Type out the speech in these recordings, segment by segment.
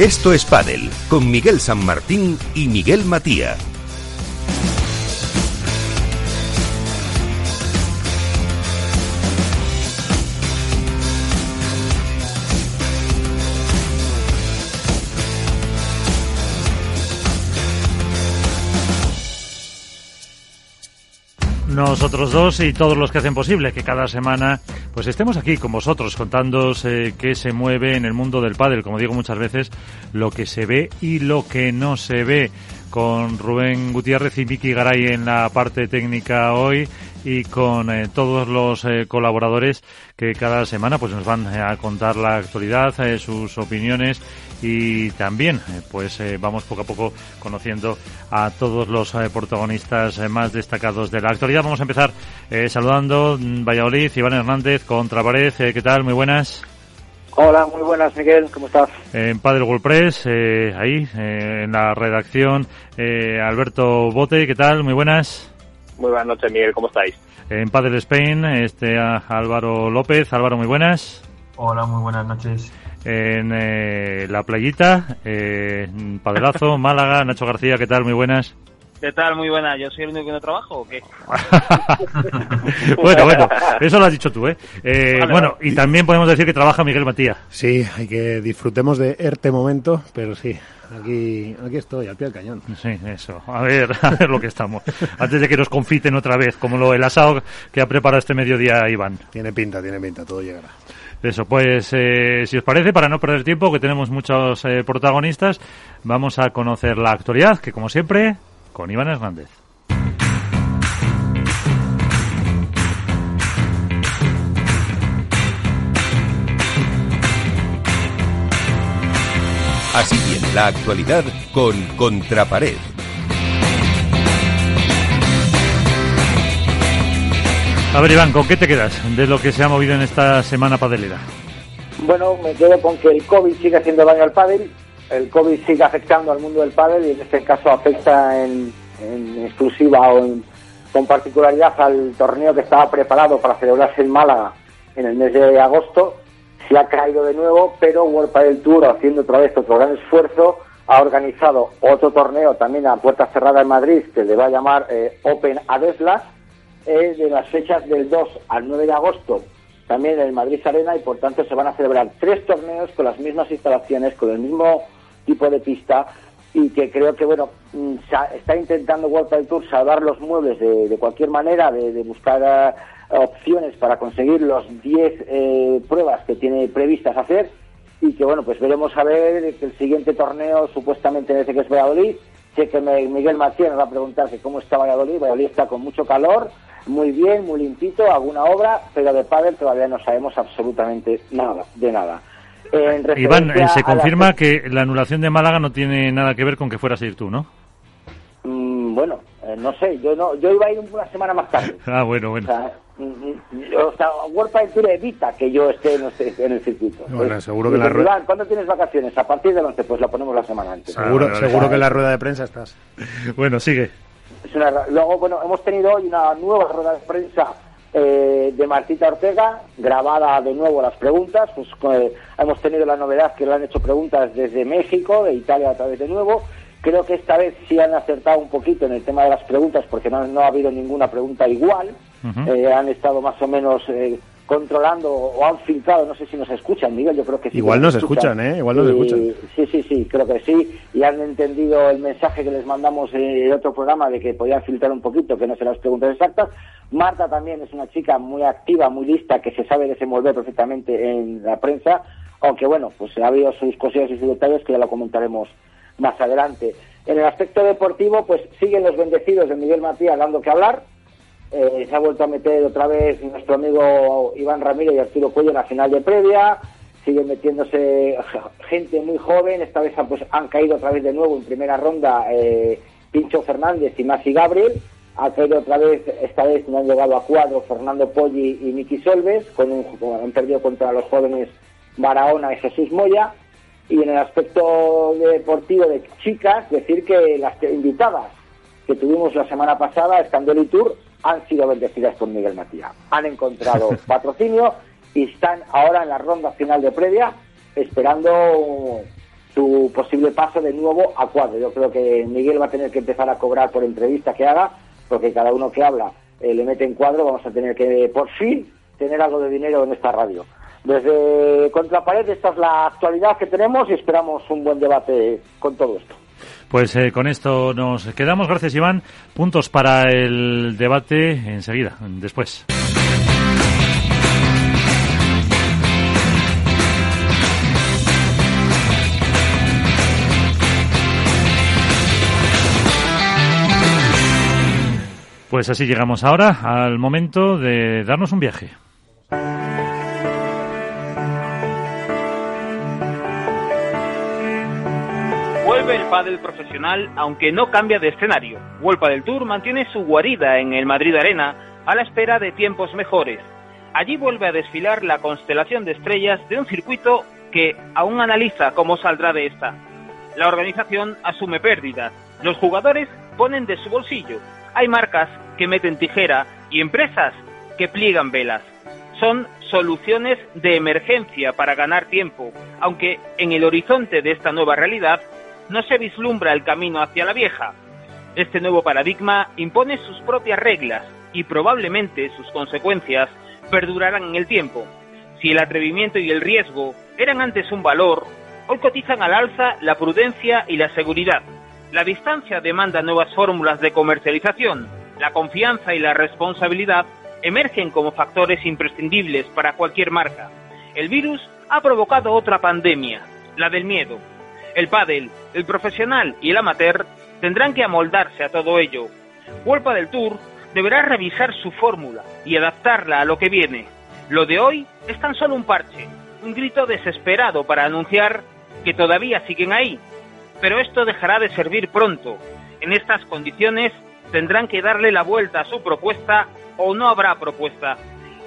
Esto es Padel, con Miguel San Martín y Miguel Matía. nosotros dos y todos los que hacen posible que cada semana pues estemos aquí con vosotros contándoos qué se mueve en el mundo del pádel, como digo muchas veces, lo que se ve y lo que no se ve con Rubén Gutiérrez y Miki Garay en la parte técnica hoy y con eh, todos los eh, colaboradores que cada semana pues nos van a contar la actualidad, sus opiniones y también eh, pues eh, vamos poco a poco conociendo a todos los eh, protagonistas más destacados de la actualidad. Vamos a empezar saludando mm, Valladolid, Iván Hernández, Contrapared, ¿qué tal? Muy buenas. Hola, muy buenas, Miguel, ¿cómo estás? En Padre Press, ahí, en la redacción, Alberto Bote, ¿qué tal? Muy buenas. Muy buenas noches, Miguel, ¿cómo estáis? En Padre Spain, este, Álvaro López, Álvaro, muy buenas. Hola, muy buenas noches en eh, la playita, eh, Padelazo, Málaga, Nacho García, ¿qué tal? Muy buenas. ¿Qué tal? Muy buena. ¿Yo soy el único que no trabajo o qué? bueno, bueno, eso lo has dicho tú, ¿eh? eh bueno, y también podemos decir que trabaja Miguel Matías. Sí, hay que disfrutemos de este momento, pero sí, aquí, aquí estoy, al pie del cañón. Sí, eso. A ver, a ver lo que estamos. Antes de que nos confiten otra vez, como lo el asado que ha preparado este mediodía Iván. Tiene pinta, tiene pinta, todo llegará. Eso, pues eh, si os parece, para no perder tiempo, que tenemos muchos eh, protagonistas, vamos a conocer la actualidad, que como siempre, con Iván Hernández. Así bien, la actualidad con Contrapared. A ver, Iván, ¿con qué te quedas de lo que se ha movido en esta semana padelera? Bueno, me quedo con que el COVID sigue haciendo daño al pádel, el COVID sigue afectando al mundo del pádel y en este caso afecta en, exclusiva o con particularidad al torneo que estaba preparado para celebrarse en Málaga en el mes de agosto. Se ha caído de nuevo, pero World Padel Tour, haciendo otra vez otro gran esfuerzo, ha organizado otro torneo también a puerta cerrada en Madrid que le va a llamar eh, Open Adeslas es de las fechas del 2 al 9 de agosto, también en Madrid Arena, y por tanto se van a celebrar tres torneos con las mismas instalaciones, con el mismo tipo de pista, y que creo que, bueno, mm, está intentando World del Tour salvar los muebles de, cualquier manera, de, buscar eh, opciones para conseguir los 10 eh, pruebas que tiene previstas hacer, y que, bueno, pues veremos a ver que el siguiente torneo supuestamente desde que es Valladolid, sé que Miguel nos va a preguntar que cómo está Valladolid, Valladolid está con mucho calor, muy bien, muy limpito, alguna obra, pero de pádel todavía no sabemos absolutamente nada, de nada. Iván, eh, se confirma que la anulación de Málaga no tiene nada que ver con que fueras a ir tú, ¿no? Mm, bueno, eh, no sé, yo no, yo iba a ir una semana más tarde. ah, bueno, bueno. O sea, mm, mm, o sea World Padel Tour evita que yo esté en, el circuito. Bueno, seguro que la rueda... ¿cuándo tienes vacaciones? A partir del 11, pues la ponemos la semana antes. Seguro, seguro que en la rueda de prensa estás. bueno, sigue. Luego, bueno, hemos tenido hoy una nueva rueda de prensa eh, de Martita Ortega, grabada de nuevo las preguntas. Pues eh, hemos tenido la novedad que le han hecho preguntas desde México, de Italia otra vez de nuevo. Creo que esta vez sí han acertado un poquito en el tema de las preguntas, porque no, ha habido ninguna pregunta igual. Eh, han estado más o menos controlando o han filtrado, no sé si nos escuchan, Miguel, yo creo que sí. Igual nos escuchan, ¿eh? Igual nos escuchan. Sí, sí, sí, creo que sí. Y han entendido el mensaje que les mandamos en el otro programa de que podían filtrar un poquito, que no se las preguntas exactas. Marta también es una chica muy activa, muy lista, que se sabe desenvolver perfectamente en la prensa, aunque bueno, pues ha habido sus cosillas y sus detalles que ya lo comentaremos más adelante. En el aspecto deportivo, pues siguen los bendecidos de Miguel Matías dando que hablar eh, se ha vuelto a meter otra vez nuestro amigo Iván Ramírez y Arturo Cuello en la final de previa. Sigue metiéndose gente muy joven. Esta vez pues, han caído otra vez de nuevo en primera ronda eh, Pincho Fernández y Masi Gabriel. Ha caído otra vez, esta vez no han llegado a cuadro Fernando Poggi y Miki Solves. Con un, han perdido contra los jóvenes Barahona y Jesús Moya. Y en el aspecto deportivo de chicas, decir que las invitadas que tuvimos la semana pasada, Escandel y Tour, han sido bendecidas por Miguel Matías. Han encontrado patrocinio y están ahora en la ronda final de previa esperando su posible paso de nuevo a cuadro. Yo creo que Miguel va a tener que empezar a cobrar por entrevista que haga, porque cada uno que habla eh, le mete en cuadro, vamos a tener que por fin tener algo de dinero en esta radio. Desde Contrapared, esta es la actualidad que tenemos y esperamos un buen debate con todo esto. Pues eh, con esto nos quedamos. Gracias, Iván. Puntos para el debate enseguida, después. Pues así llegamos ahora al momento de darnos un viaje. Vuelve el pádel profesional, aunque no cambia de escenario. Vuelpa del Tour mantiene su guarida en el Madrid Arena a la espera de tiempos mejores. Allí vuelve a desfilar la constelación de estrellas de un circuito que aún analiza cómo saldrá de esta. La organización asume pérdidas. Los jugadores ponen de su bolsillo hay marcas que meten tijera y empresas que pliegan velas. Son soluciones de emergencia para ganar tiempo, aunque en el horizonte de esta nueva realidad no se vislumbra el camino hacia la vieja. Este nuevo paradigma impone sus propias reglas y probablemente sus consecuencias perdurarán en el tiempo. Si el atrevimiento y el riesgo eran antes un valor, hoy cotizan al alza la prudencia y la seguridad. La distancia demanda nuevas fórmulas de comercialización. La confianza y la responsabilidad emergen como factores imprescindibles para cualquier marca. El virus ha provocado otra pandemia, la del miedo. El pádel, el profesional y el amateur tendrán que amoldarse a todo ello. Huelpa del Tour deberá revisar su fórmula y adaptarla a lo que viene. Lo de hoy es tan solo un parche, un grito desesperado para anunciar que todavía siguen ahí, pero esto dejará de servir pronto. En estas condiciones tendrán que darle la vuelta a su propuesta o no habrá propuesta.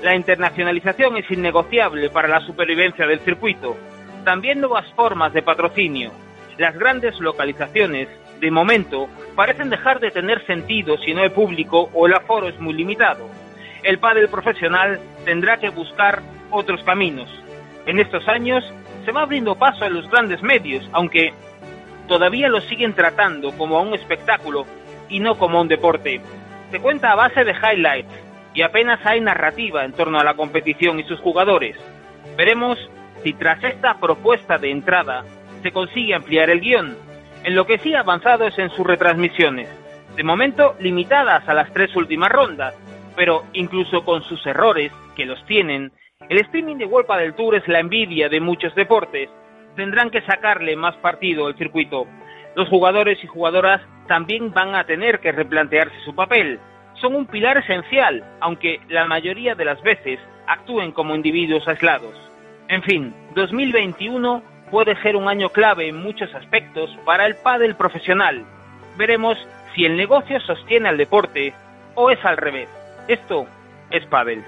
La internacionalización es innegociable para la supervivencia del circuito. También nuevas formas de patrocinio. Las grandes localizaciones, de momento, parecen dejar de tener sentido si no hay público o el aforo es muy limitado. El pádel profesional tendrá que buscar otros caminos. En estos años se va abriendo paso a los grandes medios, aunque todavía lo siguen tratando como un espectáculo y no como un deporte. Se cuenta a base de highlights y apenas hay narrativa en torno a la competición y sus jugadores. Veremos si tras esta propuesta de entrada se consigue ampliar el guion. En lo que sí ha avanzado es en sus retransmisiones, de momento limitadas a las tres últimas rondas, pero incluso con sus errores, que los tienen, el streaming de World del Tour es la envidia de muchos deportes tendrán que sacarle más partido al circuito. Los jugadores y jugadoras también van a tener que replantearse su papel. Son un pilar esencial, aunque la mayoría de las veces actúen como individuos aislados. En fin, 2021 puede ser un año clave en muchos aspectos para el pádel profesional. Veremos si el negocio sostiene al deporte o es al revés. Esto es pádel.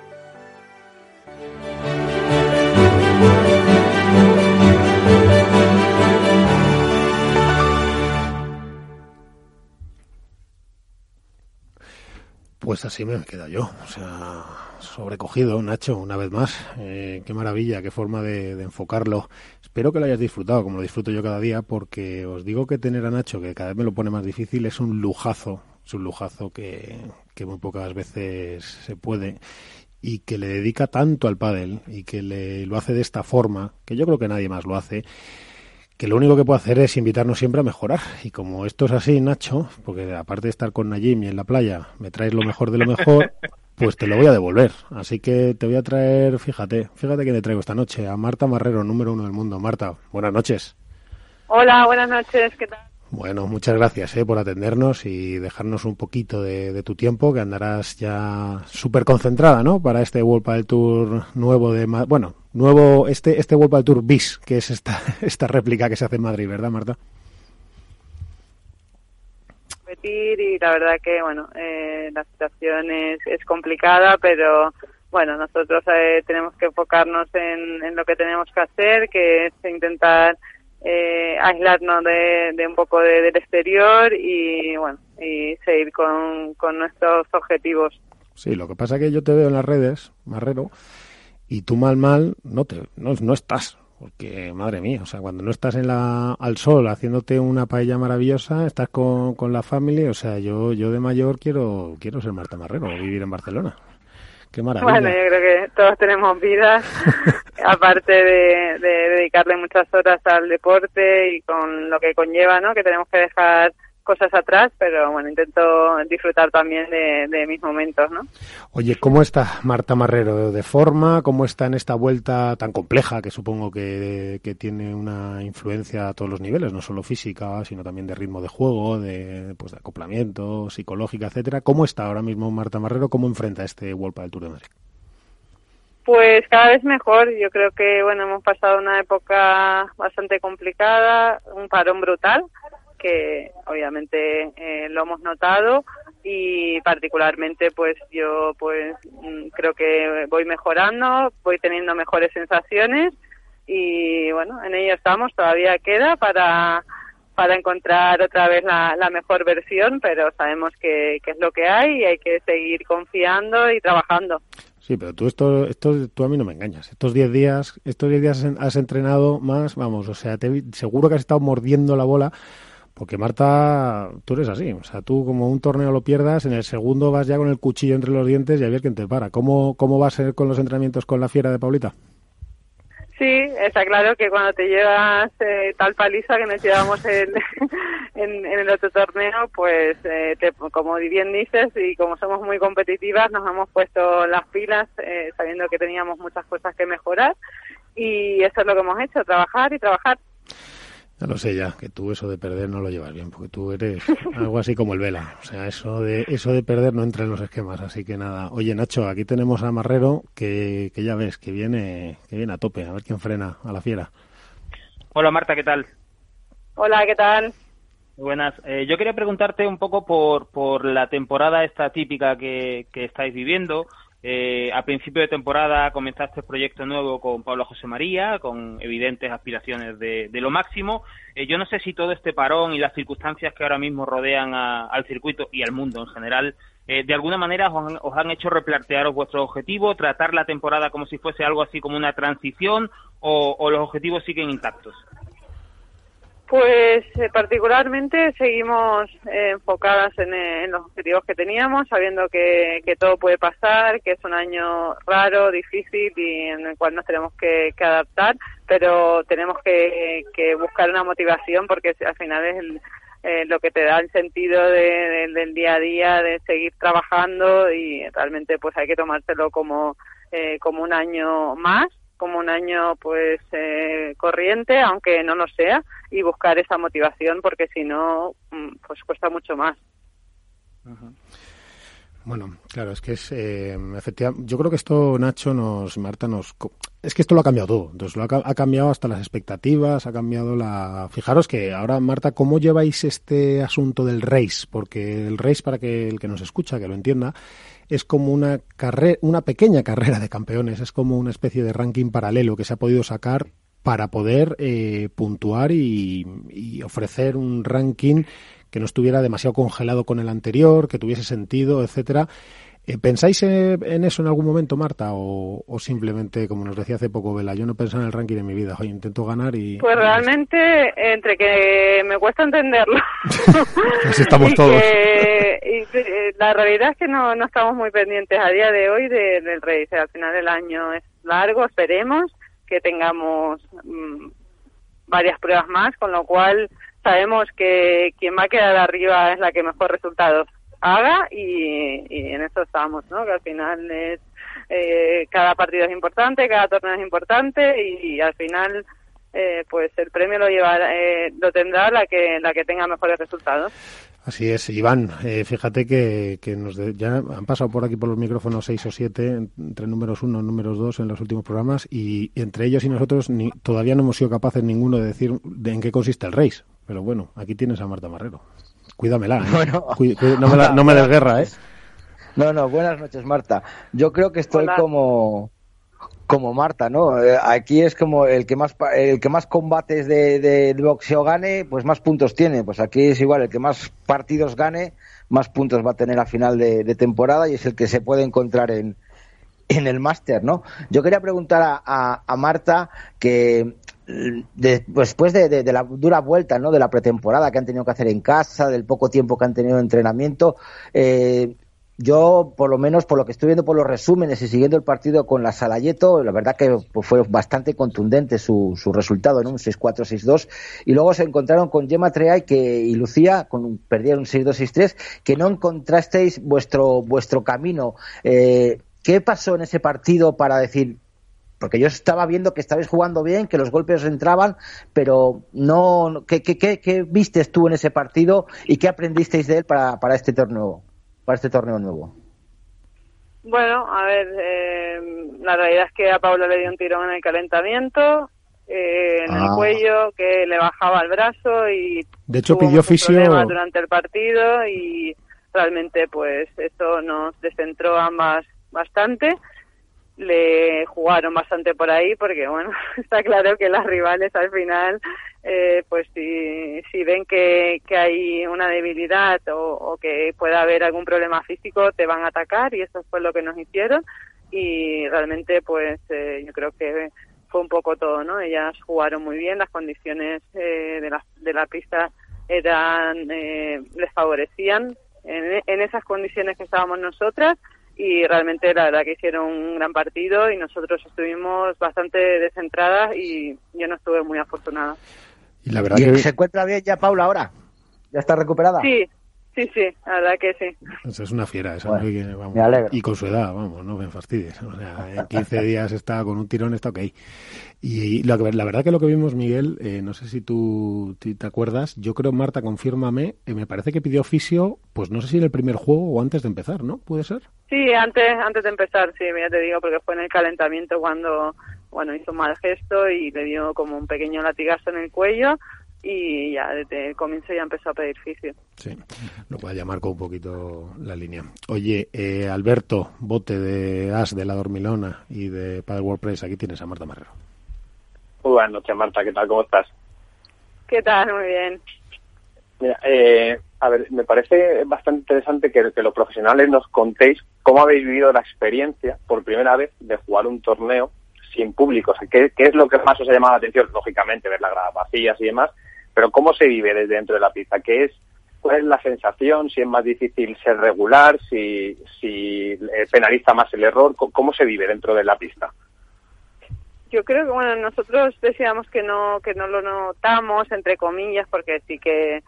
Pues así me queda yo, o sea, sobrecogido, Nacho, una vez más. Eh, qué maravilla, qué forma de, enfocarlo. Espero que lo hayas disfrutado, como lo disfruto yo cada día, porque os digo que tener a Nacho, que cada vez me lo pone más difícil, es un lujazo, es un lujazo que, que muy pocas veces se puede y que le dedica tanto al pádel y que le, lo hace de esta forma, que yo creo que nadie más lo hace que lo único que puedo hacer es invitarnos siempre a mejorar. Y como esto es así, Nacho, porque aparte de estar con Najim y en la playa, me traes lo mejor de lo mejor, pues te lo voy a devolver. Así que te voy a traer, fíjate, fíjate que le traigo esta noche, a Marta Marrero, número uno del mundo. Marta, buenas noches. Hola, buenas noches, ¿qué tal? Bueno, muchas gracias eh, por atendernos y dejarnos un poquito de, tu tiempo, que andarás ya súper concentrada, ¿no? Para este World del Tour nuevo de... Bueno, nuevo, este, este World del Tour bis, que es esta, esta réplica que se hace en Madrid, ¿verdad, Marta? y la verdad que, bueno, eh, la situación es, es complicada, pero bueno, nosotros eh, tenemos que enfocarnos en, en lo que tenemos que hacer, que es intentar eh, aislarnos de, un poco del exterior y bueno y seguir con, con nuestros objetivos. Sí, lo que pasa es que yo te veo en las redes, Marrero, y tú mal mal no te no, no estás. Porque, madre mía, o sea, cuando no estás en la, al sol haciéndote una paella maravillosa, estás con, con la familia, o sea, yo, yo de mayor quiero, quiero ser Marta Marrero, vivir en Barcelona. Qué maravilla. Bueno, yo creo que todos tenemos vidas, aparte de, de dedicarle muchas horas al deporte y con lo que conlleva, ¿no? Que tenemos que dejar cosas atrás, pero bueno, intento disfrutar también de, mis momentos, ¿no? Oye, ¿cómo está Marta Marrero de forma? ¿Cómo está en esta vuelta tan compleja que supongo que, tiene una influencia a todos los niveles, no solo física, sino también de ritmo de juego, de, pues, de acoplamiento, psicológica, etcétera? ¿Cómo está ahora mismo Marta Marrero? ¿Cómo enfrenta este World del Tour de Madrid? Pues cada vez mejor. Yo creo que bueno hemos pasado una época bastante complicada, un parón brutal que obviamente eh, lo hemos notado y particularmente pues yo pues mm, creo que voy mejorando, voy teniendo mejores sensaciones y bueno, en ello estamos, todavía queda para para encontrar otra vez la, mejor versión, pero sabemos que, es lo que hay y hay que seguir confiando y trabajando. Sí, pero tú esto, esto tú a mí no me engañas. Estos 10 días, estos 10 días has entrenado más, vamos, o sea, te, seguro que has estado mordiendo la bola porque Marta, tú eres así. O sea, tú como un torneo lo pierdas, en el segundo vas ya con el cuchillo entre los dientes y a ver quién te para. ¿Cómo, cómo va a ser con los entrenamientos con la fiera de Paulita? Sí, está claro que cuando te llevas eh, tal paliza que nos llevamos en, en, el otro torneo, pues eh, como bien dices y como somos muy competitivas, nos hemos puesto las pilas eh, sabiendo que teníamos muchas cosas que mejorar y eso es lo que hemos hecho, trabajar y trabajar. Ya lo sé ya, que tú eso de perder no lo llevas bien, porque tú eres algo así como el Vela. O sea, eso de eso de perder no entra en los esquemas, así que nada. Oye, Nacho, aquí tenemos a Marrero, que, que ya ves, que viene, que viene a tope, a ver quién frena a la fiera. Hola Marta, ¿qué tal? Hola, ¿qué tal? Buenas. Eh, yo quería preguntarte un poco por, por la temporada esta típica que, que estáis viviendo. Eh, a principio de temporada comenzaste el proyecto nuevo con Pablo José María, con evidentes aspiraciones de, lo máximo. Eh, yo no sé si todo este parón y las circunstancias que ahora mismo rodean al circuito y al mundo en general, eh, de alguna manera os han, hecho replantearos vuestro objetivo, tratar la temporada como si fuese algo así como una transición o los objetivos siguen intactos. Pues eh, particularmente seguimos eh, enfocadas eh, en, los objetivos que teníamos, sabiendo que, todo puede pasar, que es un año raro, difícil y en el cual nos tenemos que, adaptar, pero tenemos que, buscar una motivación porque al final es lo que te da el sentido del día a día, de seguir trabajando y realmente pues hay que tomárselo como, como un año más como un año pues eh, corriente, aunque no lo sea, y buscar esa motivación porque si no, mm, pues cuesta mucho más. Bueno, claro, es que es eh, efectivamente. Yo creo que esto, Nacho, nos, Marta, nos. Es que esto lo ha cambiado todo. Entonces, lo ha, ha, cambiado hasta las expectativas, ha cambiado la. Fijaros que ahora, Marta, ¿cómo lleváis este asunto del race? Porque el race, para que el que nos escucha, que lo entienda, es como una carrera, una pequeña carrera de campeones, es como una especie de ranking paralelo que se ha podido sacar para poder eh, puntuar y, ofrecer un ranking que no estuviera demasiado congelado con el anterior, que tuviese sentido, etcétera. Eh, ¿Pensáis en eso en algún momento, Marta? O, simplemente, como nos decía hace poco Vela, yo no pensaba en el ranking de mi vida, hoy intento ganar y... Pues realmente, entre que me cuesta entenderlo... Así estamos todos. y eh, la realidad es que no, no estamos muy pendientes a día de hoy del rey. al final del año es largo, esperemos que tengamos mm, varias pruebas más, con lo cual sabemos que quien va a quedar arriba es la que mejor resultados haga y, en eso estamos, ¿no? Que al final es eh, cada partido es importante, cada torneo es importante y, al final eh, pues el premio lo lleva eh, lo tendrá la que la que tenga mejores resultados. Así es, Iván, fíjate que, que nos ya han pasado por aquí por los micrófonos seis o siete, entre números uno números dos en los últimos programas, y, entre ellos y nosotros ni, todavía no hemos sido capaces ninguno de decir de en qué consiste el race. Pero bueno, aquí tienes a Marta Marrero. Cuídamela. ¿eh? no, me no me des guerra, ¿eh? No, no, buenas noches, Marta. Yo creo que estoy como como Marta, ¿no? Eh, aquí es como el que más el que más combates de, de, boxeo gane, pues más puntos tiene. Pues aquí es igual, el que más partidos gane, más puntos va a tener a final de, temporada y es el que se puede encontrar en, en el máster, ¿no? Yo quería preguntar a, a, Marta que después de, la dura vuelta, ¿no? De la pretemporada que han tenido que hacer en casa, del poco tiempo que han tenido de entrenamiento, eh, yo, por lo menos, por lo que estoy viendo por los resúmenes y siguiendo el partido con la Salayeto, la verdad que pues, fue bastante contundente su, su resultado, ¿no? Un 6-4, 6-2. Y luego se encontraron con Gemma Treay que, y Lucía, con, perdieron un 6-2, 6-3, que no encontrasteis vuestro, vuestro camino. Eh, ¿Qué pasó en ese partido para decir, porque yo estaba viendo que estabais jugando bien, que los golpes entraban, pero no. ¿Qué, qué, qué, qué vistes tú en ese partido y qué aprendisteis de él para, para este torneo? para este torneo nuevo? Bueno, a ver, eh, la realidad es que a Pablo le dio un tirón en el calentamiento, eh, en el ah. cuello, que le bajaba el brazo y de hecho pidió fisio durante el partido y realmente pues eso nos descentró ambas bastante le jugaron bastante por ahí porque bueno está claro que las rivales al final eh, pues si, si ven que, que hay una debilidad o, que pueda haber algún problema físico te van a atacar y eso fue lo que nos hicieron. Y realmente pues eh, yo creo que fue un poco todo no ellas jugaron muy bien las condiciones eh, de la de la pista eran les favorecían en, en esas condiciones que estábamos nosotras y realmente la verdad que hicieron un gran partido y nosotros estuvimos bastante descentradas y yo no estuve muy afortunada. Y la verdad que... ¿Se encuentra bien ya Paula ahora? ¿Ya está recuperada? Sí, Sí, sí, la verdad que sí. es una fiera esa, me alegro. Y con su edad, vamos, no me fastidies. O sea, en 15 días está con un tirón, está ok. Y la, la verdad que lo que vimos, Miguel, eh, no sé si tú te acuerdas, yo creo, Marta, confírmame, eh, me parece que pidió oficio, pues no sé si en el primer juego o antes de empezar, ¿no? ¿Puede ser? Sí, antes, antes de empezar, sí, ya te digo, porque fue en el calentamiento cuando, bueno, hizo un mal gesto y le dio como un pequeño latigazo en el cuello y ya desde el comienzo ya empezó a pedir fisio. Sí, lo cual ya marcó un poquito la línea. Oye, eh, Alberto, bote de As de la Dormilona y de Padre WordPress, aquí tienes a Marta Marrero. Muy buenas noches, Marta, ¿qué tal? ¿Cómo estás? ¿Qué tal? Muy bien. Mira, eh, a ver, me parece bastante interesante que, que los profesionales nos contéis cómo habéis vivido la experiencia por primera vez de jugar un torneo sin público. O sea, ¿qué, ¿qué, es lo que más os ha llamado la atención? Lógicamente, ver las gradas vacías y demás, pero ¿cómo se vive desde dentro de la pista? ¿Qué es, ¿Cuál es la sensación? Si es más difícil ser regular, si, si eh, penaliza más el error, ¿cómo se vive dentro de la pista? Yo creo que bueno nosotros decíamos que no que no lo notamos entre comillas porque sí que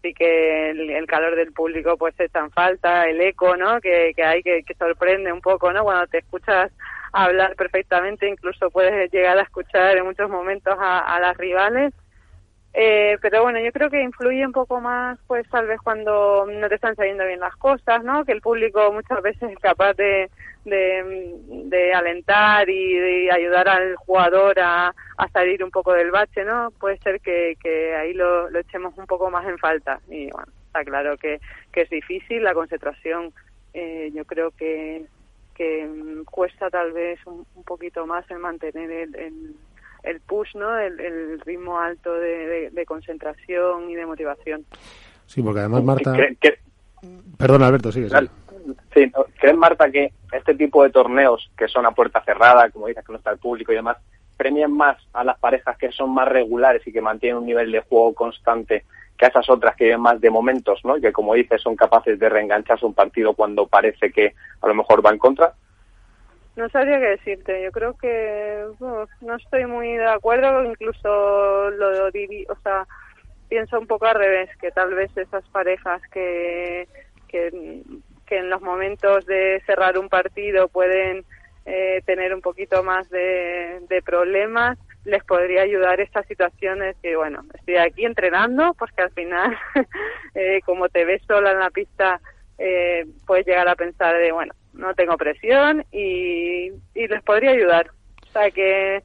sí que el, calor del público pues está en falta el eco no que, que hay que, que sorprende un poco no cuando te escuchas hablar perfectamente incluso puedes llegar a escuchar en muchos momentos a las rivales eh, pero bueno, yo creo que influye un poco más, pues tal vez cuando no te están saliendo bien las cosas, ¿no? Que el público muchas veces es capaz de, de, alentar y de ayudar al jugador a, a, salir un poco del bache, ¿no? Puede ser que, que ahí lo, lo, echemos un poco más en falta. Y bueno, está claro que, que es difícil, la concentración eh, yo creo que, que cuesta tal vez un, poquito más el mantener el el push, ¿no? El, ritmo alto de, concentración y de motivación. Sí, porque además Marta... Perdón, Alberto, sigue. Sí, ¿crees, Marta, que este tipo de torneos que son a puerta cerrada, como dices, que no está el público y demás, premian más a las parejas que son más regulares y que mantienen un nivel de juego constante que a esas otras que viven más de momentos, ¿no? Y que, como dices, son capaces de reengancharse un partido cuando parece que a lo mejor va en contra? No sabría qué decirte. Yo creo que no estoy muy de acuerdo. Incluso lo diví, o sea, pienso un poco al revés, que tal vez esas parejas que, que, en los momentos de cerrar un partido pueden eh, tener un poquito más de, de problemas, les podría ayudar estas situaciones que, bueno, estoy aquí entrenando, porque al final, eh, como te ves sola en la pista, eh, puedes llegar a pensar de, bueno, no tengo presión y, y les podría ayudar. O sea que,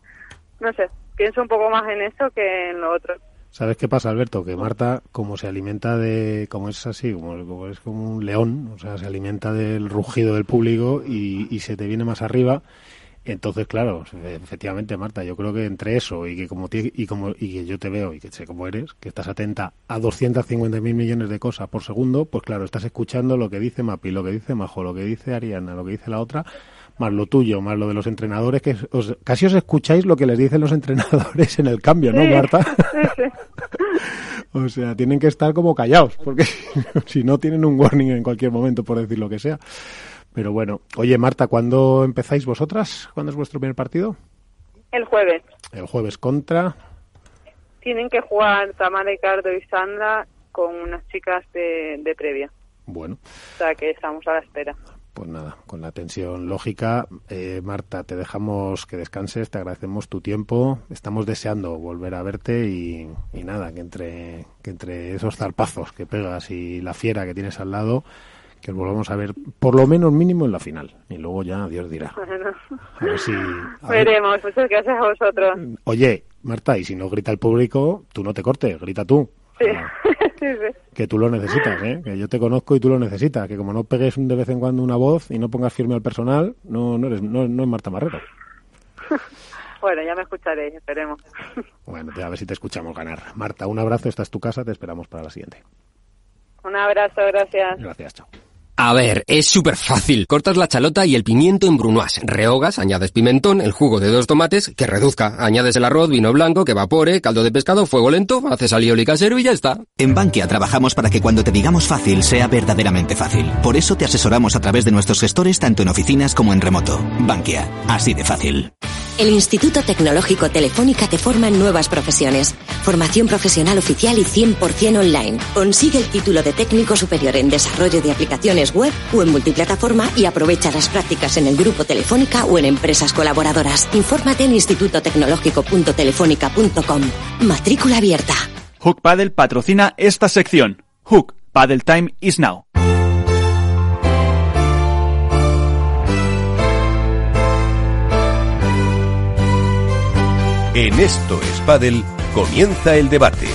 no sé, pienso un poco más en eso que en lo otro. ¿Sabes qué pasa, Alberto? Que Marta, como se alimenta de, como es así, como, es como un león, o sea, se alimenta del rugido del público y, y se te viene más arriba entonces, claro, efectivamente, Marta, yo creo que entre eso y que como y como y que yo te veo y que sé cómo eres, que estás atenta a 250.000 millones de cosas por segundo, pues claro, estás escuchando lo que dice Mapi, lo que dice Majo, lo que dice Ariana, lo que dice la otra, más lo tuyo, más lo de los entrenadores, que os, casi os escucháis lo que les dicen los entrenadores en el cambio, ¿no, Marta? o sea, tienen que estar como callados, porque si no tienen un warning en cualquier momento por decir lo que sea. Pero bueno, oye Marta, ¿cuándo empezáis vosotras? ¿Cuándo es vuestro primer partido? El jueves. El jueves contra. Tienen que jugar Tamara, Ricardo y Sandra con unas chicas de, de previa. Bueno. O sea que estamos a la espera. Pues nada, con la tensión lógica, eh, Marta, te dejamos que descanses, te agradecemos tu tiempo, estamos deseando volver a verte y, y, nada, que entre, que entre esos zarpazos que pegas y la fiera que tienes al lado, que os volvamos a ver por lo menos mínimo en la final y luego ya Dios dirá. Bueno. A ver si, a Veremos, ver. muchas gracias a vosotros. Oye, Marta, y si no grita el público, tú no te cortes, grita tú. Sí. sí, sí. Que tú lo necesitas, ¿eh? Que yo te conozco y tú lo necesitas. Que como no pegues de vez en cuando una voz y no pongas firme al personal, no, no, eres, no, no es Marta Marrero. bueno, ya me escucharéis, esperemos. Bueno, a ver si te escuchamos ganar. Marta, un abrazo, esta es tu casa, te esperamos para la siguiente. Un abrazo, gracias. Gracias, chao. A ver, es súper fácil. Cortas la chalota y el pimiento en brunoise. Rehogas, añades pimentón, el jugo de dos tomates, que reduzca. Añades el arroz, vino blanco, que evapore, caldo de pescado, fuego lento, haces alioli casero y ya está. En Bankia trabajamos para que cuando te digamos fácil sea verdaderamente fácil. Por eso te asesoramos a través de nuestros gestores tanto en oficinas como en remoto. Bankia, así de fácil. El Instituto Tecnológico Telefónica te forma en nuevas profesiones. Formación profesional oficial y 100% online. Consigue el título de técnico superior en desarrollo de aplicaciones web o en multiplataforma y aprovecha las prácticas en el grupo Telefónica o en empresas colaboradoras. Infórmate en institutotecnológico.telefónica.com. Matrícula abierta. Hook Paddle patrocina esta sección. Hook Paddle Time is now. En Esto es comienza el debate.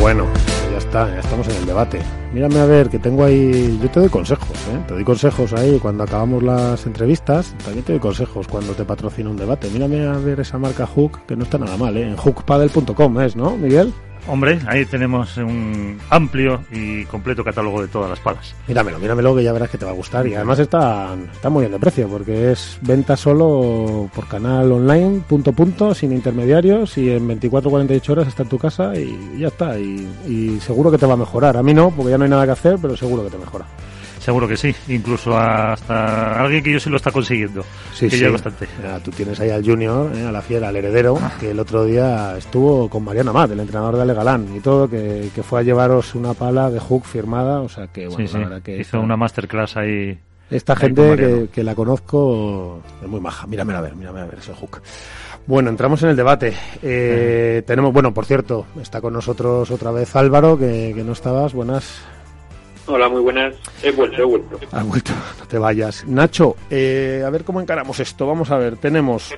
Bueno, ya está, ya estamos en el debate. Mírame a ver, que tengo ahí. Yo te doy consejos, ¿eh? Te doy consejos ahí cuando acabamos las entrevistas. También te doy consejos cuando te patrocina un debate. Mírame a ver esa marca Hook, que no está nada mal, ¿eh? En hookpaddle.com es, ¿no, Miguel? Hombre, ahí tenemos un amplio y completo catálogo de todas las palas. Míramelo, míramelo que ya verás que te va a gustar. Y además está, está muy bien de precio porque es venta solo por canal online, punto punto, sin intermediarios y en 24-48 horas está en tu casa y ya está. Y, y seguro que te va a mejorar. A mí no, porque ya no hay nada que hacer, pero seguro que te mejora. Seguro que sí, incluso hasta alguien que yo sí lo está consiguiendo. Sí, que sí. ya bastante. Tú tienes ahí al Junior, eh, a la fiera, al heredero, que el otro día estuvo con Mariana Mat, el entrenador de Ale Galán, y todo, que, que fue a llevaros una pala de hook firmada, o sea que, bueno, sí, sí. la verdad que... Hizo una masterclass ahí. Esta gente que la conozco es muy maja. Mírame a ver, mírame a ver ese hook. Bueno, entramos en el debate. Eh, tenemos, bueno, por cierto, está con nosotros otra vez Álvaro, que, que no estabas. Buenas. Hola, muy buenas. He vuelto, he vuelto. Has vuelto, no te vayas. Nacho, eh, a ver cómo encaramos esto. Vamos a ver, tenemos,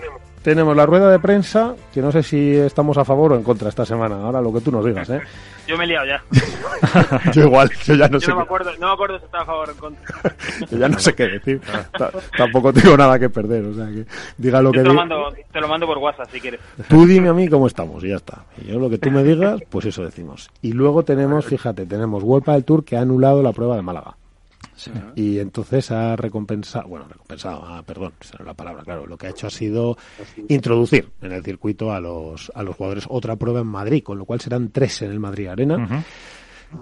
tenemos la rueda de prensa, que no sé si estamos a favor o en contra esta semana. Ahora lo que tú nos digas, ¿eh? Yo me he liado ya. yo igual, yo ya no yo sé. no me qué- acuerdo, no me acuerdo si estaba a favor o en contra. yo ya no sé qué decir. Ta- Tampoco tengo nada que perder, o sea que diga lo Yo que te lo, mando, te lo mando por WhatsApp si quieres. Tú dime a mí cómo estamos y ya está. Y yo lo que tú me digas, pues eso decimos. Y luego tenemos, fíjate, tenemos Vuelta del Tour que ha anulado la prueba de Málaga. Y entonces ha recompensado, bueno, recompensado, ah, perdón, esa no es la palabra, claro, lo que ha hecho ha sido introducir en el circuito a los, a los jugadores otra prueba en Madrid, con lo cual serán tres en el Madrid Arena.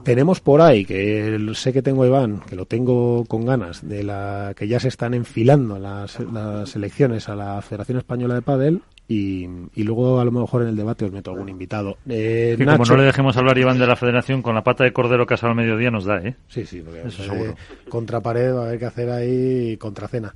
Tenemos por ahí, que sé que tengo a Iván, que lo tengo con ganas, de la que ya se están enfilando las, las elecciones a la Federación Española de Padel y, y luego a lo mejor en el debate os meto algún invitado. Eh, Que como no le dejemos hablar Iván de la Federación con la pata de cordero casado al mediodía nos da, ¿eh? Sí, sí, porque Eso eh, seguro. contra pared va a haber que hacer ahí contracena.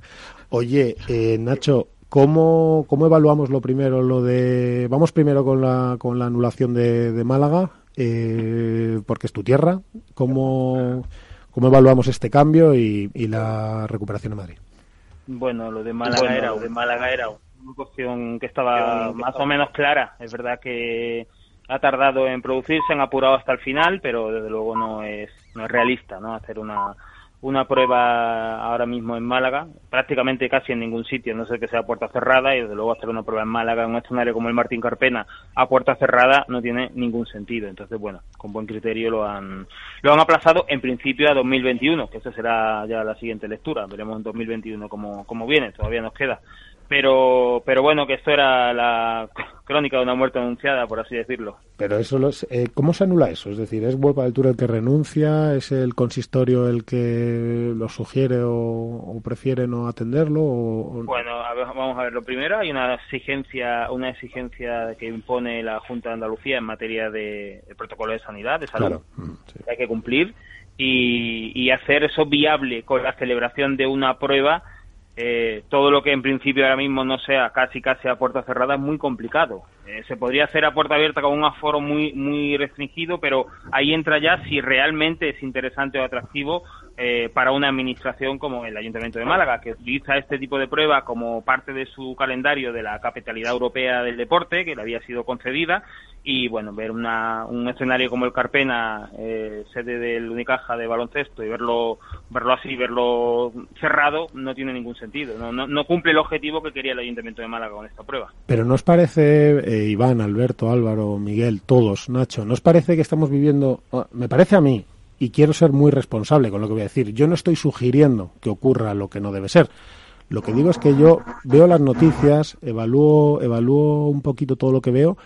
Oye, eh, Nacho, ¿cómo, ¿cómo evaluamos lo primero? Lo de vamos primero con la con la anulación de, de Málaga, eh, porque es tu tierra. ¿Cómo, cómo evaluamos este cambio y, y la recuperación de Madrid? Bueno, lo de Málaga Bueno, era lo de Málaga era cuestión que estaba más o menos clara. Es verdad que ha tardado en producirse, han apurado hasta el final, pero desde luego no es no es realista, ¿no? Hacer una una prueba ahora mismo en Málaga, prácticamente casi en ningún sitio, no sé que sea puerta cerrada, y desde luego hacer una prueba en Málaga en un escenario como el Martín Carpena a puerta cerrada no tiene ningún sentido. Entonces, bueno, con buen criterio lo han, lo han aplazado en principio a 2021, que esa será ya la siguiente lectura. Veremos en 2021 cómo, cómo viene, todavía nos queda pero pero bueno que esto era la crónica de una muerte anunciada por así decirlo. Pero eso los, eh, cómo se anula eso es decir es Vuelva del Tour el que renuncia es el consistorio el que lo sugiere o, prefiere no atenderlo bueno vamos a ver. Lo primero hay una exigencia una exigencia que impone la Junta de Andalucía en materia de, protocolo de sanidad de salud mm, que hay que cumplir y, y hacer eso viable con la celebración de una prueba eh, todo lo que en principio ahora mismo no sea casi casi a puerta cerrada es muy complicado. Eh, se podría hacer a puerta abierta con un aforo muy muy restringido, pero ahí entra ya si realmente es interesante o atractivo eh, para una administración como el Ayuntamiento de Málaga, que utiliza este tipo de prueba como parte de su calendario de la capitalidad europea del deporte, que le había sido concedida, y bueno, ver una, un escenario como el Carpena, eh, sede del Unicaja de baloncesto, y verlo, verlo así, verlo cerrado, no tiene ningún sentido. No, no, cumple el objetivo que quería el Ayuntamiento de Málaga con esta prueba. Pero ¿nos parece, eh, Iván, Alberto, Álvaro, Miguel, todos, Nacho, ¿nos parece que estamos viviendo, me parece a mí, y quiero ser muy responsable con lo que voy a decir. Yo no estoy sugiriendo que ocurra lo que no debe ser. Lo que digo es que yo veo las noticias, evalúo, evalúo un poquito todo lo que veo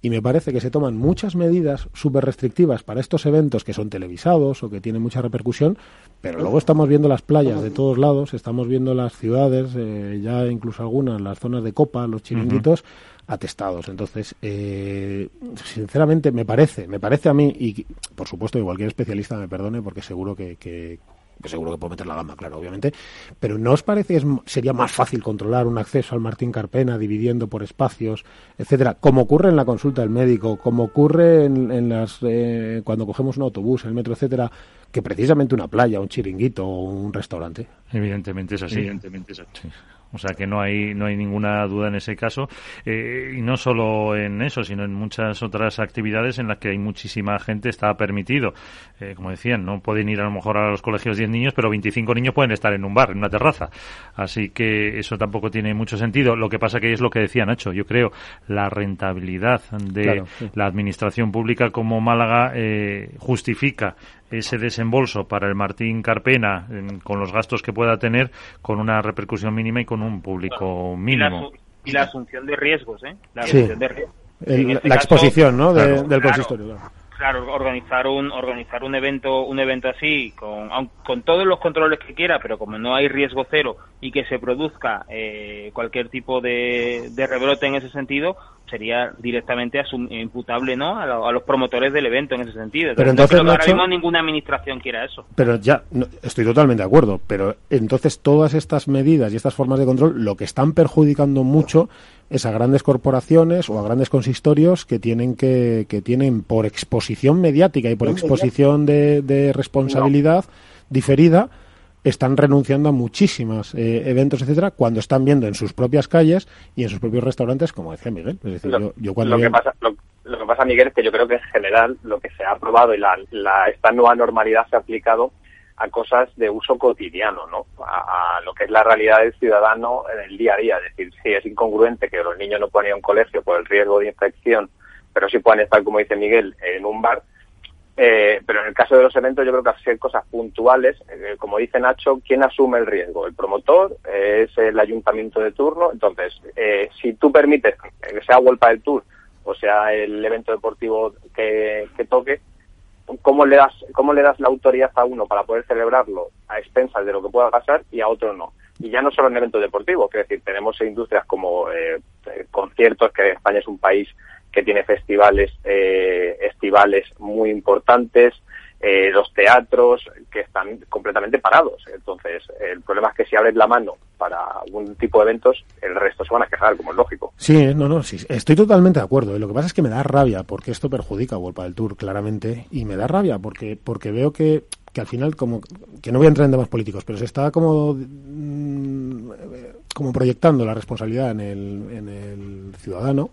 y me parece que se toman muchas medidas súper restrictivas para estos eventos que son televisados o que tienen mucha repercusión, pero luego estamos viendo las playas de todos lados, estamos viendo las ciudades, eh, ya incluso algunas, las zonas de copa, los chiringuitos, atestados. Entonces, eh, sinceramente, me parece, me parece a mí, y por supuesto que cualquier especialista me perdone, porque seguro que, que, seguro que puedo meter la gama, claro, obviamente, pero ¿no os parece que sería más fácil controlar un acceso al Martín Carpena dividiendo por espacios, etcétera, como ocurre en la consulta del médico, como ocurre en, las eh, cuando cogemos un autobús, el metro, etcétera, que precisamente una playa, un chiringuito o un restaurante? Evidentemente es así. Evidentemente es así. O sea que no hay, no hay ninguna duda en ese caso. Eh, y no solo en eso, sino en muchas otras actividades en las que hay muchísima gente está permitido. Eh, como decían, no pueden ir a lo mejor a los colegios 10 niños, pero 25 niños pueden estar en un bar, en una terraza. Así que eso tampoco tiene mucho sentido. Lo que pasa que es lo que decía Nacho. Yo creo la rentabilidad de la administración pública como Málaga eh, justifica ese desembolso para el Martín Carpena con los gastos que pueda tener con una repercusión mínima y con un público mínimo. Y la, asunción de riesgos, ¿eh? La, de este la exposición, ¿no? del consistorio. Claro. organizar un organizar un evento un evento así con con todos los controles que quiera, pero como no hay riesgo cero y que se produzca eh, cualquier tipo de, de rebrote en ese sentido, sería directamente imputable no a, los promotores del evento en ese sentido. pero entonces no ahora mismo ninguna administración quiera eso. Pero ya estoy totalmente de acuerdo, pero entonces todas estas medidas y estas formas de control lo que están perjudicando mucho es a grandes corporaciones o a grandes consistorios que tienen que, que tienen por exposición mediática y por exposición de, de responsabilidad diferida están renunciando a muchísimos eh, eventos, etcétera, cuando están viendo en sus propias calles y en sus propios restaurantes, como decía Miguel. Es decir, lo, yo, cuando que pasa, lo, que pasa, Miguel, es que yo creo que en general lo que se ha aprobado y la, esta nueva normalidad se ha aplicado a cosas de uso cotidiano, ¿no? A, lo que es la realidad del ciudadano en el día a día. Es decir, si es incongruente que los niños no puedan ir a un colegio por el riesgo de infección, pero sí puedan estar, como dice Miguel, en un bar, eh, pero en el caso de los eventos yo creo que hacer cosas puntuales, eh, como dice Nacho, ¿quién asume el riesgo? El promotor, eh, es el ayuntamiento de turno. Entonces, si tú permites que sea Vuelta del Tour o sea el evento deportivo que, toque, ¿cómo le, das, ¿cómo le das la autoridad a uno para poder celebrarlo a expensas de lo que pueda pasar y a otro no? Y ya no solo en eventos deportivos, es decir, tenemos industrias como conciertos, que España es un país que tiene festivales eh, estivales muy importantes, eh, los teatros que están completamente parados. Entonces, el problema es que si abres la mano para algún tipo de eventos, el resto se van a quejar, como es lógico. Sí, no, no, sí, estoy totalmente de acuerdo. Lo que pasa es que me da rabia porque esto perjudica a Vuelta del Tour, claramente, y me da rabia porque, porque veo que, que al final, como que no voy a entrar en temas políticos, pero se está como, mm, como proyectando la responsabilidad en el, en el ciudadano